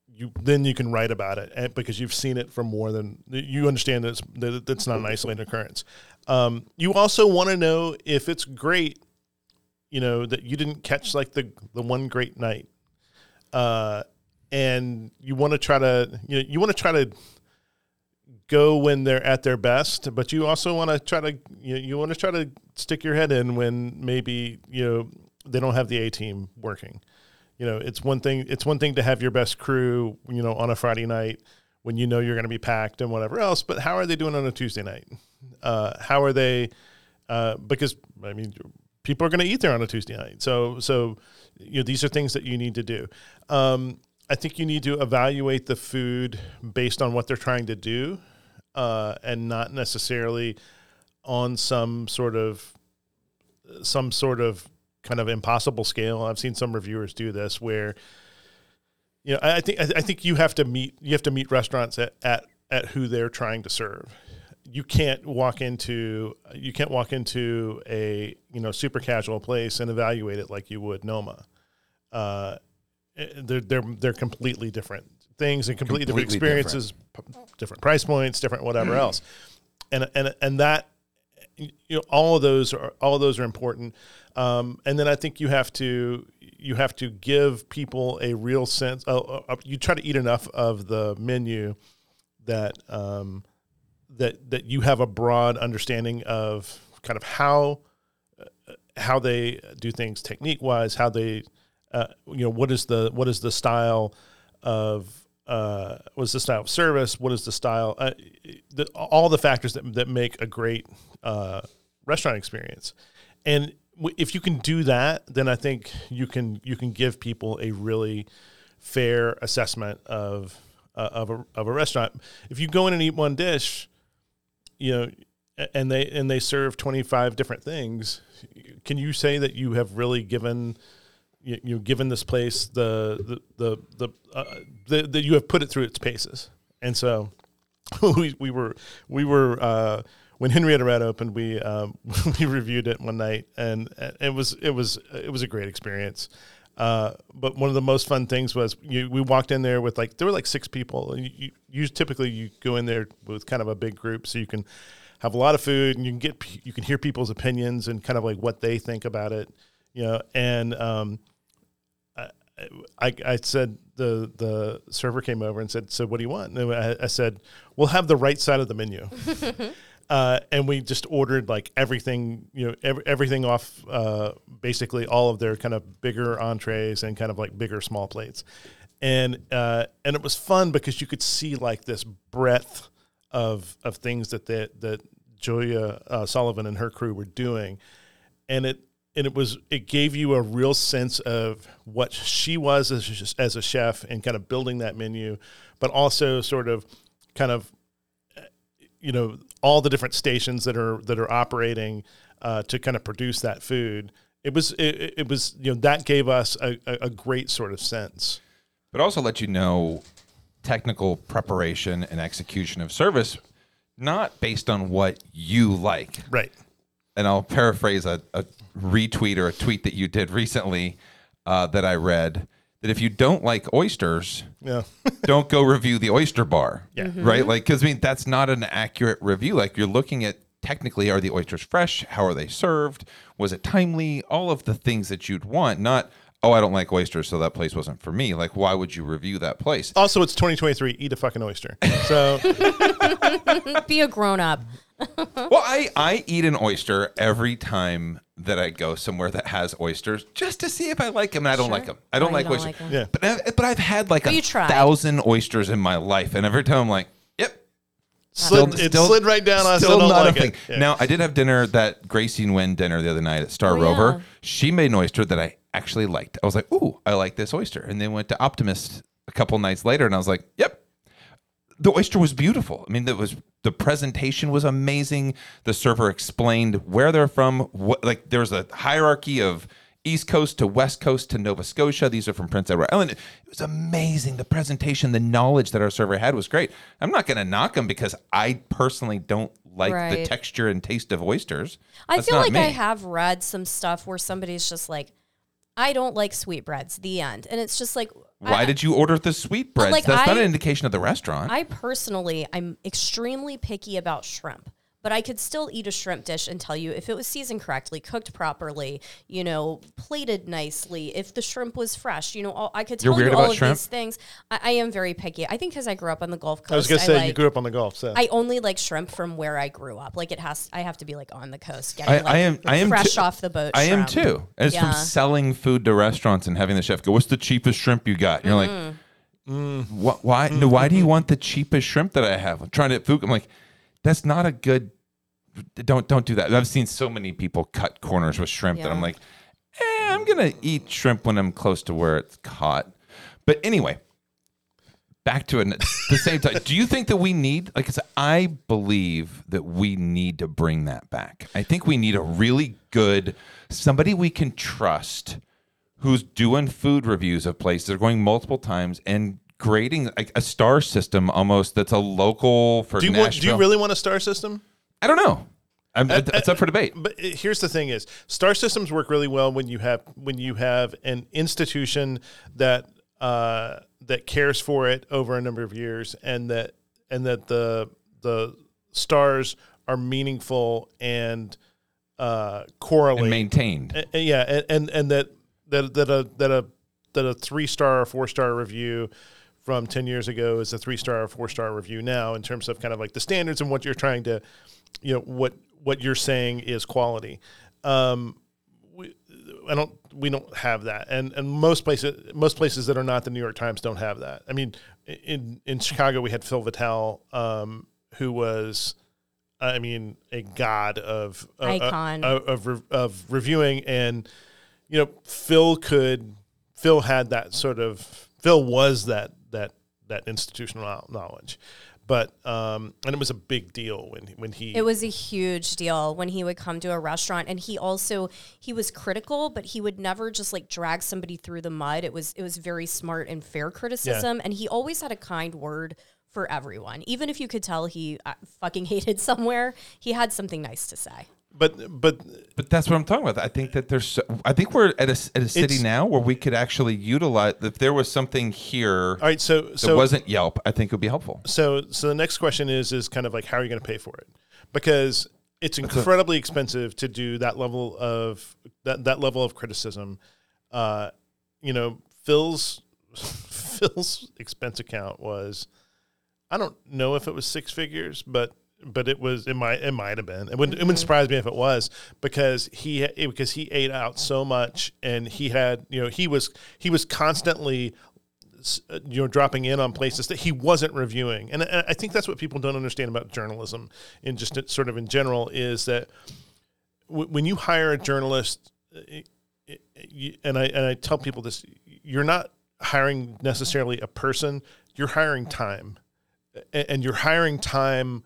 you then you can write about it and, because you've seen it from more than you understand that it's, that not an isolated occurrence. Um, you also want to know if it's great you know that you didn't catch like the the one great night uh and you want to try to you know you want to try to go when they're at their best, but you also want to try to you, you want to try to stick your head in when maybe you know they don't have the A team working. You know, it's one thing it's one thing to have your best crew, you know, on a Friday night when you know you're going to be packed and whatever else, but how are they doing on a Tuesday night? Uh, how are they? Uh, because I mean, people are going to eat there on a Tuesday night, so so you know these are things that you need to do. Um, I think you need to evaluate the food based on what they're trying to do, uh, and not necessarily on some sort of some sort of kind of impossible scale. I've seen some reviewers do this where, you know, I, I think I, I think you have to meet you have to meet restaurants at, at at who they're trying to serve. You can't walk into you can't walk into a you know super casual place and evaluate it like you would Noma. Uh, eh, they're they're they're completely different things and completely, different Completely experiences, p- different price points, different whatever else, and and and that you know all of those are all of those are important. Um, and then I think you have to you have to give people a real sense. Uh, uh, you try to eat enough of the menu that um, that that you have a broad understanding of kind of how uh, how they do things technique wise, how they uh, you know what is the what is the style of uh, what is the style of service? What is the style? Uh, the, all the factors that that make a great uh, restaurant experience, and w- if you can do that, then I think you can you can give people a really fair assessment of uh, of a of a restaurant. If you go in and eat one dish, you know, and they and they serve twenty five different things, can you say that you have really given you, you know, given this place the the the the, uh, the you have put it through its paces, and so we we were we were uh, when Henrietta Red opened, we um, we reviewed it one night, and it was it was it was a great experience. Uh, but one of the most fun things was you, we walked in there with like there were like six people. You, you, you typically you go in there with kind of a big group, so you can have a lot of food and you can get you can hear people's opinions and kind of like what they think about it, you know. And um, I, I said the the server came over and said, "So what do you want?" And I, I said, "We'll have the right side of the menu." uh, and we just ordered like everything, you know, every, everything off, uh, basically all of their kind of bigger entrees and kind of like bigger small plates, and uh, and it was fun because you could see like this breadth of of things that that that Julia uh, Sullivan and her crew were doing, and it and it was it gave you a real sense of what she was as a, as a chef and kind of building that menu, but also sort of kind of you know all the different stations that are that are operating uh, to kind of produce that food. It was it, it was you know that gave us a, a a great sort of sense. but also let you know technical preparation and execution of service, not based on what you like. Right. And I'll paraphrase a, a retweet or a tweet that you did recently uh, that I read that if you don't like oysters, Yeah. don't go review the oyster bar. Yeah. Mhm. Right? Like, because I mean, that's not an accurate review. Like, you're looking at technically, are the oysters fresh? How are they served? Was it timely? All of the things that you'd want, not, oh, I don't like oysters, so that place wasn't for me. Like, why would you review that place? also, it's 2023. Eat a fucking oyster. So Be a grown up. Well, I, I eat an oyster every time that I go somewhere that has oysters just to see if I like them. And I don't Sure. like them. I don't Oh, like don't oysters. like 'em. Yeah. But, I, but I've had like But a you tried. thousand oysters in my life. And every time I'm like, yep. slid, it slid right down. I still don't not like a thing. it. Yeah. Now, I did have dinner, that Gracie Nguyen dinner the other night at Star Oh, Rover. yeah. She made an oyster that I actually liked. I was like, ooh, I like this oyster. And then went to Optimist a couple nights later and I was like, yep, the oyster was beautiful. I mean, that was the presentation was amazing. The server explained where they're from. What like there's a hierarchy of East Coast to West Coast to Nova Scotia. These are from Prince Edward Island. It was amazing. The presentation, the knowledge that our server had was great. I'm not going to knock them because I personally don't like the texture and taste of oysters. I That's feel like me. I have read some stuff where somebody's just like, I don't like sweetbreads, the end. And it's just like, Why I, did you order the sweet breads? like, That's not an indication of the restaurant. I personally, I'm extremely picky about shrimp. But I could still eat a shrimp dish and tell you if it was seasoned correctly, cooked properly, you know, plated nicely, if the shrimp was fresh. You know, all, I could tell you all of shrimp? these things. I, I am very picky. I think because I grew up on the Gulf Coast. I was gonna say you grew up on the Gulf, so I only like shrimp from where I grew up. Like it has, I have to be like on the coast, getting I, like I am. I am fresh too- off the boat. I am too. And it's from Yeah. selling food to restaurants and having the chef go, "What's the cheapest shrimp you got?" And you're like, mm-hmm. mm. "What? Why? No, why do you want the cheapest shrimp that I have?" I'm trying to food. I'm like, "That's not a good. Don't don't do that." I've seen so many people cut corners with shrimp that I'm like, eh, I'm gonna eat shrimp when I'm close to where it's caught. But anyway, back to it the same time. Do you think that we need, like I said, I believe that we need to bring that back. I think we need a really good, somebody we can trust who's doing food reviews of places, they're going multiple times and grading like a star system almost that's a local for do you want, do you really want a star system? I don't know. I'm, it's up for debate. But uh, here's the thing: is star systems work really well when you have when you have an institution that uh, that cares for it over a number of years, and that and that the the stars are meaningful and uh, correlate And maintained. Uh, uh, yeah, and, and and that that that a that a that a three star or four star review from ten years ago is a three star or four star review now in terms of kind of like the standards and what you're trying to, you know, what what you're saying is quality. Um, we, I don't we don't have that, and and most places most places that are not the New York Times don't have that. I mean, in in Chicago we had Phil Vettel, um, who was. I mean, a god of uh, uh, Icon. of, of, re- of reviewing, and you know, Phil could Phil had that sort of Phil was that that that institutional knowledge, but um, and it was a big deal when when he It was a huge deal when he would come to a restaurant and he also he was critical but he would never just like drag somebody through the mud. It was it was very smart and fair criticism and he always had a kind word for everyone. Even if you could tell he uh, fucking hated somewhere, he had something nice to say. But but But that's what I'm talking about. I think that there's. So, I think we're at a, at a city now where we could actually utilize. If there was something here all right, so that so wasn't Yelp, I think it would be helpful. so so the next question is is kind of like how are you going to pay for it because it's incredibly expensive to do that level of that that level of criticism uh you know phil's phil's expense account was i don't know if it was six figures but but it was it might it might have been. It wouldn't, it wouldn't surprise me if it was because he it- because he ate out so much and he had you know he was he was constantly you know dropping in on places that he wasn't reviewing. And I think that's what people don't understand about journalism in just sort of in general is that w- when you hire a journalist uh, it- it- and I and I tell people this you're not hiring necessarily a person you're hiring time. And you're hiring time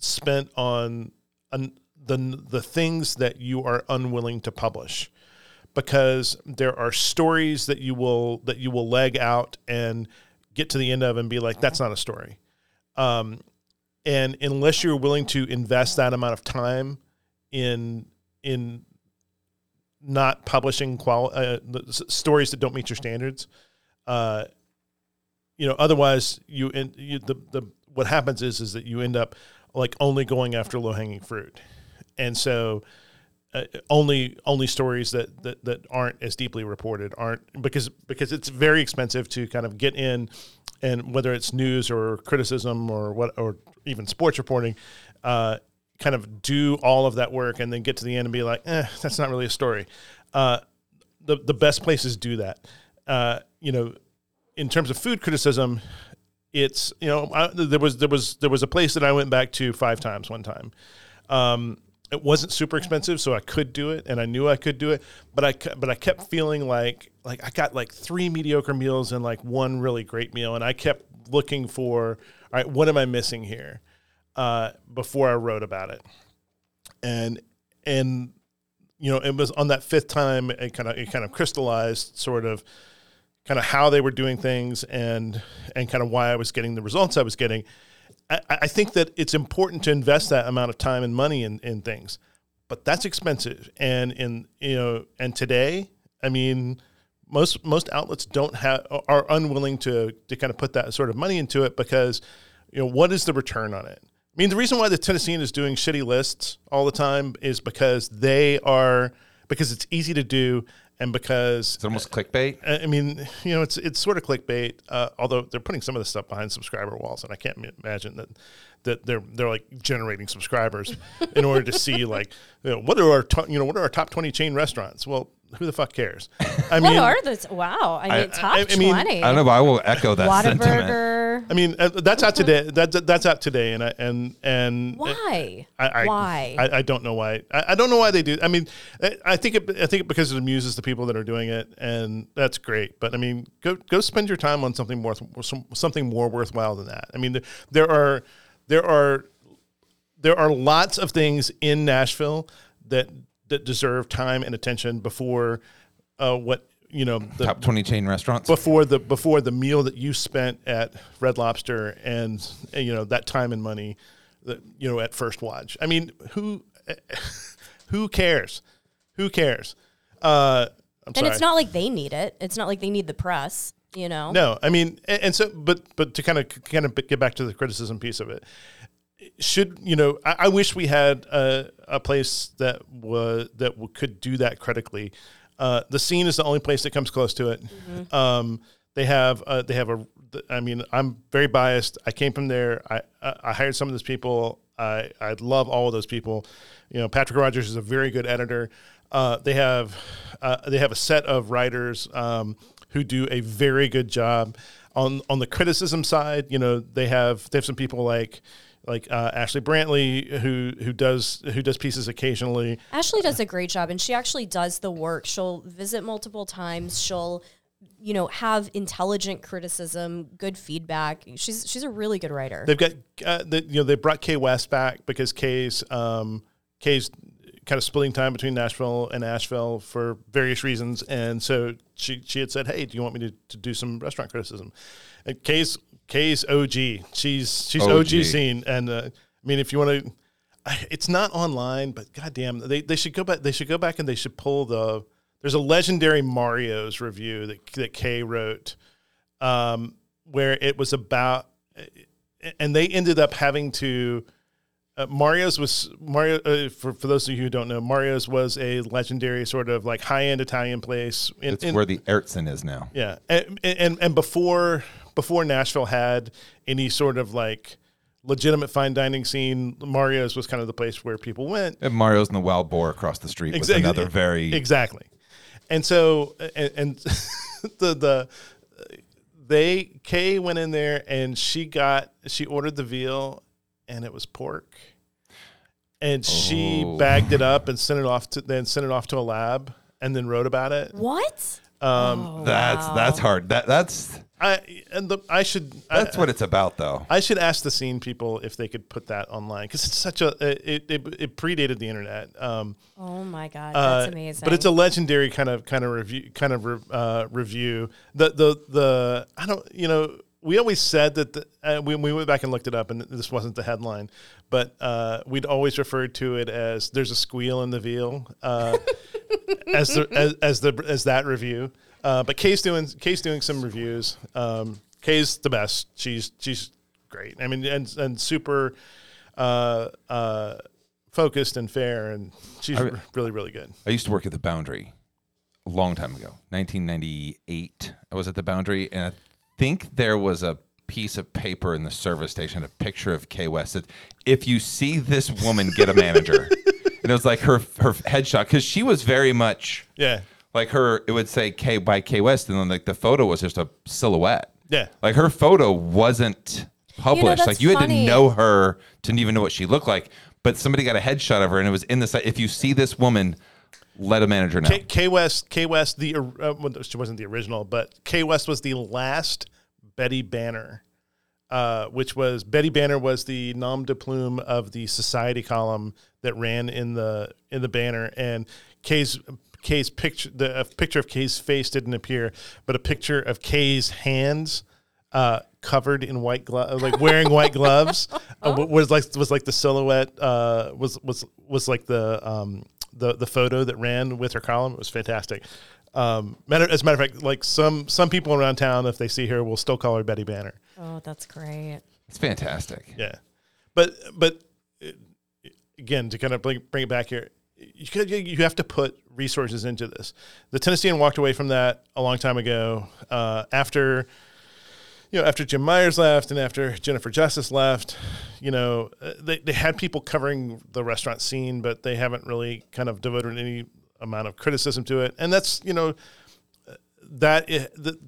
spent on the the things that you are unwilling to publish. Because there are stories that you will that you will leg out and get to the end of and be like that's not a story. Um, and unless you're willing to invest that amount of time in in not publishing qual- uh, stories that don't meet your standards uh, you know otherwise you, in, you the, the what happens is is that you end up like only going after low hanging fruit. And so uh, only only stories that, that that aren't as deeply reported aren't because because it's very expensive to kind of get in and whether it's news or criticism or what or even sports reporting uh, kind of do all of that work and then get to the end and be like eh, that's not really a story. Uh, the the best places do that. Uh, you know in terms of food criticism it's you know I, there was there was there was a place that I went back to five times one time. Um, it wasn't super expensive, so I could do it, and I knew I could do it. But I but I kept feeling like like I got like three mediocre meals and like one really great meal, and I kept looking for all right, what am I missing here? Uh, before I wrote about it, and and you know it was on that fifth time it kind of it kind of crystallized sort of kind of how they were doing things and and kind of why I was getting the results I was getting. I, I think that it's important to invest that amount of time and money in, in things, but that's expensive. And in you know, and today, I mean, most most outlets don't have are unwilling to to kind of put that sort of money into it because you know what is the return on it? I mean, the reason why the Tennessean is doing shitty lists all the time is because they are because it's easy to do and because It's almost clickbait. I mean, you know, it's it's sort of clickbait. Uh, although they're putting some of the stuff behind subscriber walls, and I can't ma- imagine that that they're they're like generating subscribers in order to see like you know, what are our to, you know what are our top twenty chain restaurants? Well, who the fuck cares? I mean, What are those? Wow. I mean, top I- I mean, 20. I don't know, but I will echo that sentiment. Whataburger. I mean, uh, that's out today. That, that's out today, and I and and Why? I, I, Why? I, I don't know why. I, I don't know why they do. I mean, I, I think it. I think it because it amuses the people that are doing it, and that's great. But I mean, go go spend your time on something more something more worthwhile than that. I mean, there, there are there are there are lots of things in Nashville that that deserve time and attention before uh, what you know the, Top 20 chain restaurants. before the before the meal that you spent at Red Lobster and, and, you know that time and money that you know at First Watch. I mean, who who cares? Who cares? Uh, I'm and sorry. it's not like they need it. It's not like they need the press, you know? No, I mean, and, and so, but but to kind of kind of get back to the criticism piece of it, should you know? I, I wish we had a, a place that was that w- could do that critically. Uh, the scene is the only place that comes close to it. Um, they have uh, they have a. I mean, I'm very biased. I came from there. I I I hired some of those people. I I love all of those people. You know, Patrick Rogers is a very good editor. Uh, they have uh, they have a set of writers um, who do a very good job on on the criticism side. You know, they have they have some people like like uh, Ashley Brantley who who does who does pieces occasionally. Ashley does a great job and she actually does the work. She'll visit multiple times. She'll you know have intelligent criticism, good feedback. She's she's a really good writer. They've got uh, the, you know they brought Kay West back because Kay's um, Kay's kind of splitting time between Nashville and Asheville for various reasons, and so she she had said, "Hey, do you want me to, to do some restaurant criticism?" And Kay's Kay's OG. She's she's OG, OG. scene, and uh, I mean, if you want to, it's not online, but goddamn, they they should go back. They should go back and they should pull the. There's a legendary Mario's review that that Kay wrote, um, where it was about, and they ended up having to. Uh, Mario's was Mario. Uh, for for those of you who don't know, Mario's was a legendary sort of like high end Italian place. In, it's in- where the Ertzen is now. yeah, and, and and before before Nashville had any sort of like legitimate fine dining scene, Mario's was kind of the place where people went. And Mario's and the Wild Boar across the street was Exactly. another very. exactly, and so and, and the the they Kay went in there and she got she ordered the veal and it was pork. And she Oh. bagged it up and sent it off to then sent it off to a lab and then wrote about it. what? Um, Oh, that's wow. that's hard. That that's I and the I should that's I, what it's about, though. I should ask the scene people if they could put that online because it's such a it, it it predated the internet. Um, Oh my god, uh, that's amazing. But it's a legendary kind of kind of review kind of re- uh, review. The the the I don't you know we always said that the, uh, we we went back and looked it up and this wasn't the headline, but uh, we'd always referred to it as "there's a squeal in the veal" uh, as the as, as the as that review. Uh, but Kay's doing Kay's doing some reviews. Um, Kay's the best. She's she's great. I mean, and and super uh, uh, focused and fair, and she's I- really really good. I used to work at the Boundary a long time ago, 1998. I was at the Boundary, and I think there was a piece of paper in the service station, a picture of Kay West. That if you see this woman get a manager, and it was like her her headshot because she was very much Yeah, like her. It would say K by K West, and then like the photo was just a silhouette. yeah. Like her photo wasn't published. that's like you had to know her to even know what she looked like. But somebody got a headshot of her, and it was in the site. If you see this woman, let a manager know. K, K West, K West, the uh, she wasn't the original, but K West was the last Betty Banner, uh, which was Betty Banner was the nom de plume of the Society column that ran in the in the Banner, and Kay's Kay's picture the a picture of Kay's face didn't appear, but a picture of Kay's hands. Uh, covered in white gloves, like wearing white gloves, uh, was like was like the silhouette. Uh, was was was like the um, the the photo that ran with her column. It was fantastic. Um, matter as a matter of fact, like some some people around town, if they see her, will still call her Betty Banner. oh, that's great. It's fantastic. Yeah, but but uh, again, to kind of bring, bring it back here, you could, you have to put resources into this. The Tennessean walked away from that a long time ago uh, after you know, after Jim Myers left and after Jennifer Justus left, you know, uh, they, they had people covering the restaurant scene, but they haven't really kind of devoted any amount of criticism to it. And that's, you know, that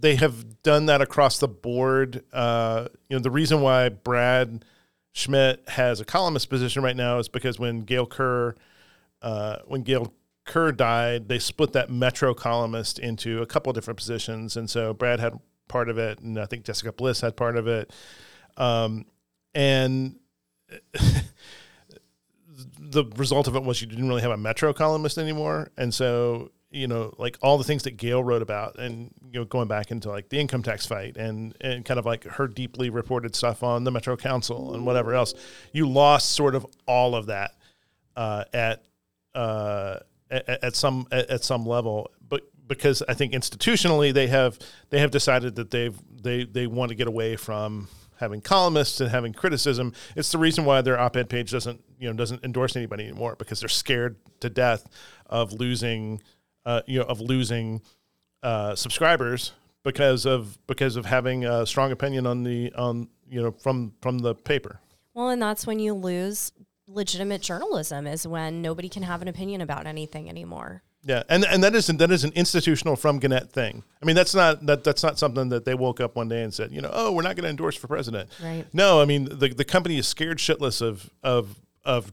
they have done that across the board. Uh, you know, the reason why Brad Schmitt has a columnist position right now is because when Gail Kerr, uh, when Gail Kerr died, they split that Metro columnist into a couple of different positions, and so Brad had part of it, and I think Jessica Bliss had part of it. Um, and the result of it was you didn't really have a Metro columnist anymore, and so you know, like all the things that Gail wrote about, and you know, going back into like the income tax fight and and kind of like her deeply reported stuff on the Metro Council and whatever else, you lost sort of all of that uh, at, uh, at at some at, at some level. But because I think institutionally they have they have decided that they've they they want to get away from having columnists and having criticism. It's the reason why their op-ed page doesn't you know doesn't endorse anybody anymore because they're scared to death of losing uh, you know of losing uh, subscribers because of because of having a strong opinion on the on you know from from the paper. Well, and that's when you lose legitimate journalism is when nobody can have an opinion about anything anymore. Yeah, and and that isn't that is an institutional from Gannett thing. I mean, that's not that that's not something that they woke up one day and said, you know, oh, we're not going to endorse for president. Right. No, I mean the the company is scared shitless of of of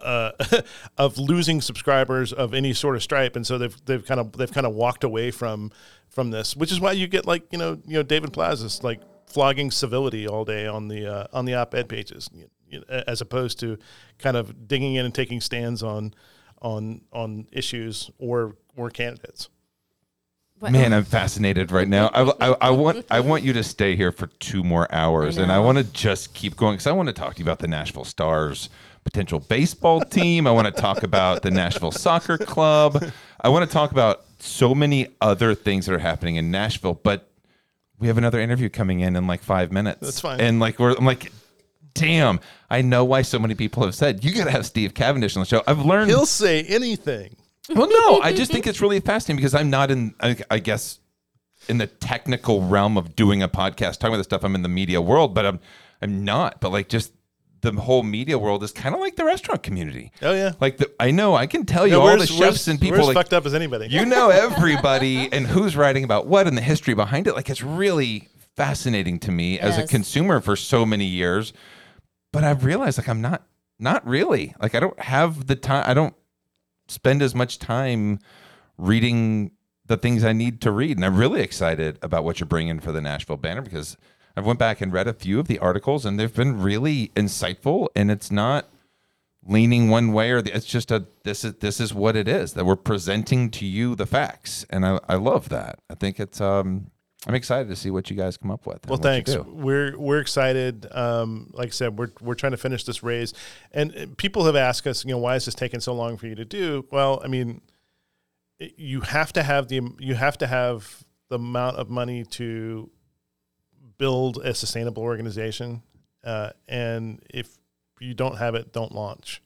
uh, of losing subscribers of any sort of stripe, and so they've they've kind of they've kind of walked away from from this, which is why you get like you know you know David Plazas like flogging civility all day on the uh, on the op-ed pages, you as opposed to kind of digging in and taking stands on on on issues or or candidates. Man, I'm fascinated right now. I, I, I, want I want you to stay here for two more hours, I and I want to just keep going because I want to talk to you about the Nashville Stars potential baseball team. I want to talk about the Nashville Soccer Club. I want to talk about so many other things that are happening in Nashville. But we have another interview coming in in like five minutes. That's fine. And like we're I'm like, damn, I know why so many people have said you got to have Steve Cavendish on the show. I've learned he'll say anything. Well, no, I just think it's really fascinating because I'm not in, I, I guess, in the technical realm of doing a podcast talking about this stuff. I'm in the media world, but I'm I'm not. But like just the whole media world is kind of like the restaurant community. Oh yeah, like the, I know I can tell you all the chefs and people. We're like, fucked up as anybody. You know everybody and who's writing about what and the history behind it. Like it's really fascinating to me as a consumer for so many years but I've realized like I'm not not really like I don't have the time. I don't spend as much time reading the things I need to read, and I'm really excited about what you're bringing for the Nashville Banner because I've went back and read a few of the articles, and they've been really insightful, and it's not leaning one way or the, it's just a this is this is what it is that we're presenting to you the facts and I, I love that i think it's um I'm excited to see what you guys come up with. Well, thanks. We're we're excited. Um, like I said, we're we're trying to finish this raise, and uh, people have asked us, you know, why is this taking so long for you to do? Well, I mean, you have to have the you have to have the amount of money to build a sustainable organization, uh, and if you don't have it, don't launch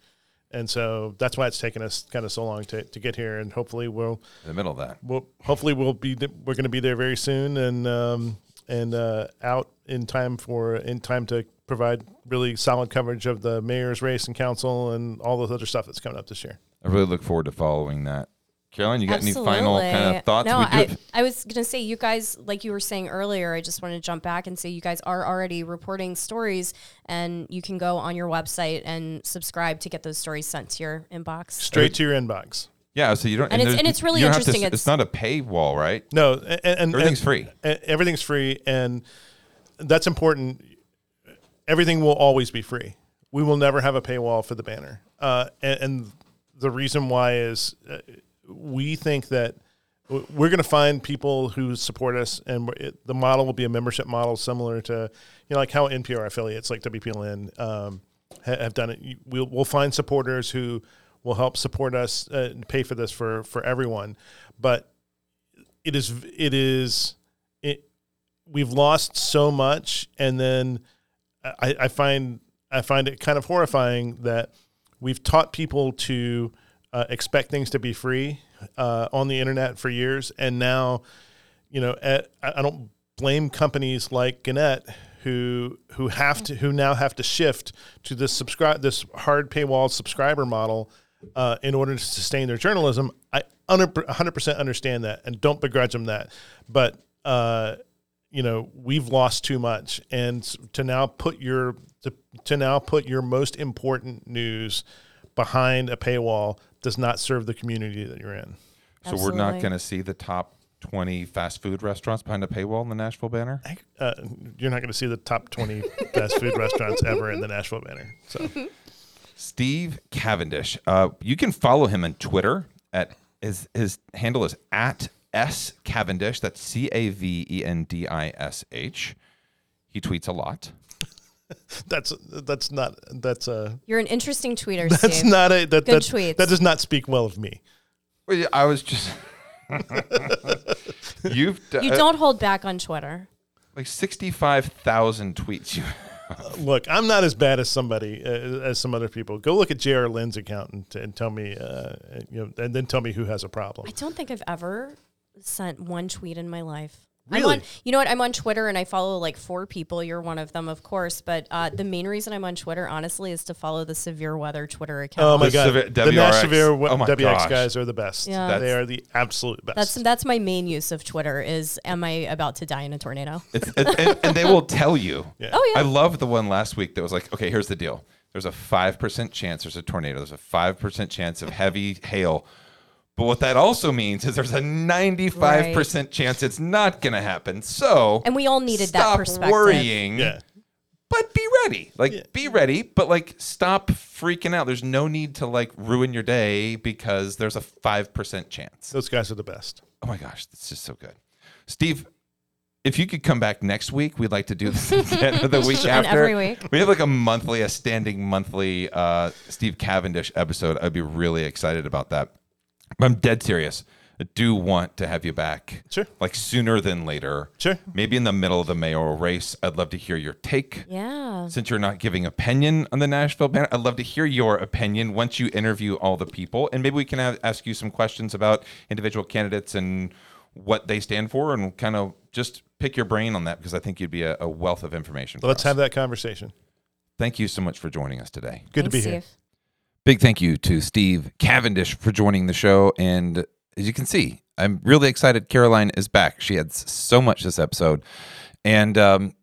and so that's why it's taken us kind of so long to, to get here and hopefully we'll in the middle of that. we'll hopefully we'll be we're going to be there very soon and um, and uh, out in time for in time to provide really solid coverage of the mayor's race and council and all the other stuff that's coming up this year. I really look forward to following that Caroline, you got Absolutely. any final kind of thoughts? No, I, I was going to say, you guys, like you were saying earlier, I just want to jump back and say you guys are already reporting stories, and you can go on your website and subscribe to get those stories sent to your inbox. Straight to your inbox. Yeah, so you don't, and, and it's and it's really interesting. To, it's, it's, not a paywall, right? No, and, and everything's and, free. everything's free, and that's important. Everything will always be free. We will never have a paywall for the banner, uh, and, the reason why is. Uh, we think that we're going to find people who support us, and it, the model will be a membership model similar to, you know, like how NPR affiliates like WPLN um, ha- have done it. We'll, we'll find supporters who will help support us uh, and pay for this for for everyone. But it is it is it. We've lost so much, and then I, I find I find it kind of horrifying that we've taught people to uh, expect things to be free uh, on the internet for years, and now, you know, at, I don't blame companies like Gannett who who have to who now have to shift to this subscribe this hard paywall subscriber model uh, in order to sustain their journalism. I 100% understand that and don't begrudge them that, but uh, you know we've lost too much, and to now put your to, to now put your most important news behind a paywall does not serve the community that you're in. So we're not going to see the top 20 fast food restaurants behind a paywall in the Nashville banner? Uh, you're not going to see the top 20 fast food restaurants ever in the Nashville banner. So Steve Cavendish. Uh, you can follow him on Twitter at his his handle is at s Cavendish. That's C A V E N D I S H. He tweets a lot. that's that's not that's a You're an interesting tweeter, that's Steve. not a that Good that, tweets. that does not speak well of me. Well, yeah, I was just. You've d- you uh, don't hold back on Twitter. like sixty-five thousand tweets. You Look, I'm not as bad as somebody uh, as some other people. Go look at J.R. Lind's account and, and tell me, uh, you know, and then tell me who has a problem. I don't think I've ever sent one tweet in my life. I'm on, you know what? I'm on Twitter and I follow like four people. You're one of them, of course. But uh, the main reason I'm on Twitter, honestly, is to follow the severe weather Twitter account. Oh my The god, Sevi- the Nash WRX. Severe Oh my WX gosh. guys are the best. Yeah. they are the absolute best. That's that's my main use of Twitter. Is am I about to die in a tornado? It's, it's, and, and they will tell you. Yeah. Oh yeah. I love the one last week that was like, okay, here's the deal. There's a 5% chance there's a tornado. There's a 5% chance of heavy hail. But what that also means is there's a 95% chance it's not going to happen. So, and we all needed that stop perspective. worrying, yeah. but be ready. Like, be ready, but like, stop freaking out. There's no need to like ruin your day because there's a 5% chance. Those guys are the best. Oh my gosh, that's just so good. Steve, if you could come back next week, we'd like to do this again the week And after. every week. We have like a monthly, a standing monthly uh, Steve Cavendish episode. I'd be really excited about that. But I'm dead serious. I do want to have you back. Sure. Like sooner than later. Sure. Maybe in the middle of the mayoral race. I'd love to hear your take. Yeah. Since you're not giving opinion on the Nashville banner, I'd love to hear your opinion once you interview all the people, and maybe we can have, ask you some questions about individual candidates and what they stand for, and kind of just pick your brain on that because I think you'd be a, a wealth of information. Let's us. have that conversation. Thank you so much for joining us today. Good to be here. Steve. Big thank you to Steve Cavendish for joining the show. And as you can see, I'm really excited. Caroline is back. She had so much this episode. And um,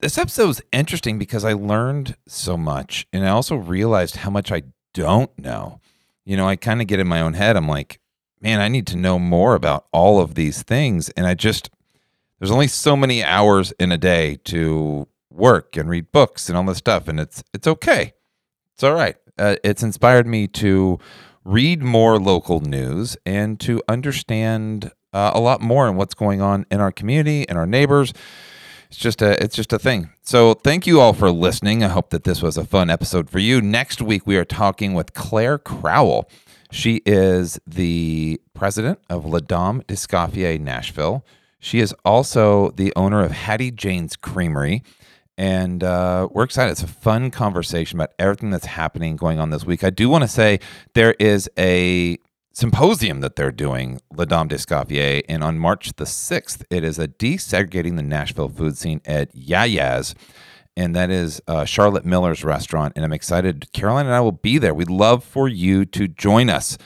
this episode was interesting because I learned so much. And I also realized how much I don't know. You know, I kind of get in my own head. I'm like, man, I need to know more about all of these things. And I just, there's only so many hours in a day to work and read books and all this stuff. And it's, it's okay it's all right. Uh, it's inspired me to read more local news and to understand uh, a lot more on what's going on in our community and our neighbors. It's just a it's just a thing. So thank you all for listening. I hope that this was a fun episode for you. Next week we are talking with Claire Crowell. She is the president of La Dame d'Escoffier Nashville. She is also the owner of Hattie Jane's Creamery and uh, we're excited. It's a fun conversation about everything that's happening going on this week. I do want to say there is a symposium that they're doing, La Dame d'Escoffier, and on March the 6th, it is a desegregating the Nashville food scene at Yaya's. And that is uh, Charlotte Miller's restaurant. And I'm excited. Caroline and I will be there. We'd love for you to join us.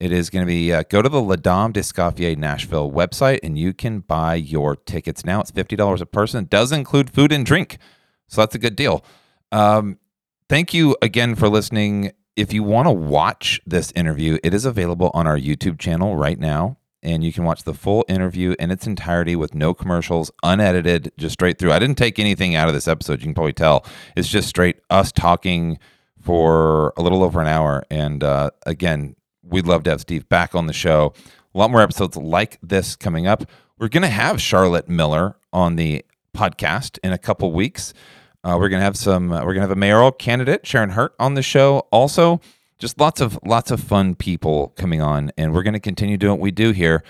It is going to be uh, go to the La Dame d'Escoffier Nashville website and you can buy your tickets now. It's fifty dollars a person. It does include food and drink, so that's a good deal. Um, thank you again for listening. If you want to watch this interview, it is available on our YouTube channel right now, and you can watch the full interview in its entirety with no commercials, unedited, just straight through. I didn't take anything out of this episode. You can probably tell it's just straight us talking for a little over an hour. And uh, again, we'd love to have Steve back on the show. A lot more episodes like this coming up. We're going to have Charlotte Miller on the podcast in a couple weeks. Uh, we're going to have some. Uh, we're going to have a mayoral candidate, Sharon Hurt, on the show. Also, just lots of lots of fun people coming on, and we're going to continue doing what we do here.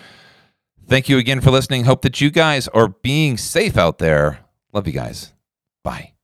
Thank you again for listening. Hope that you guys are being safe out there. Love you guys. Bye.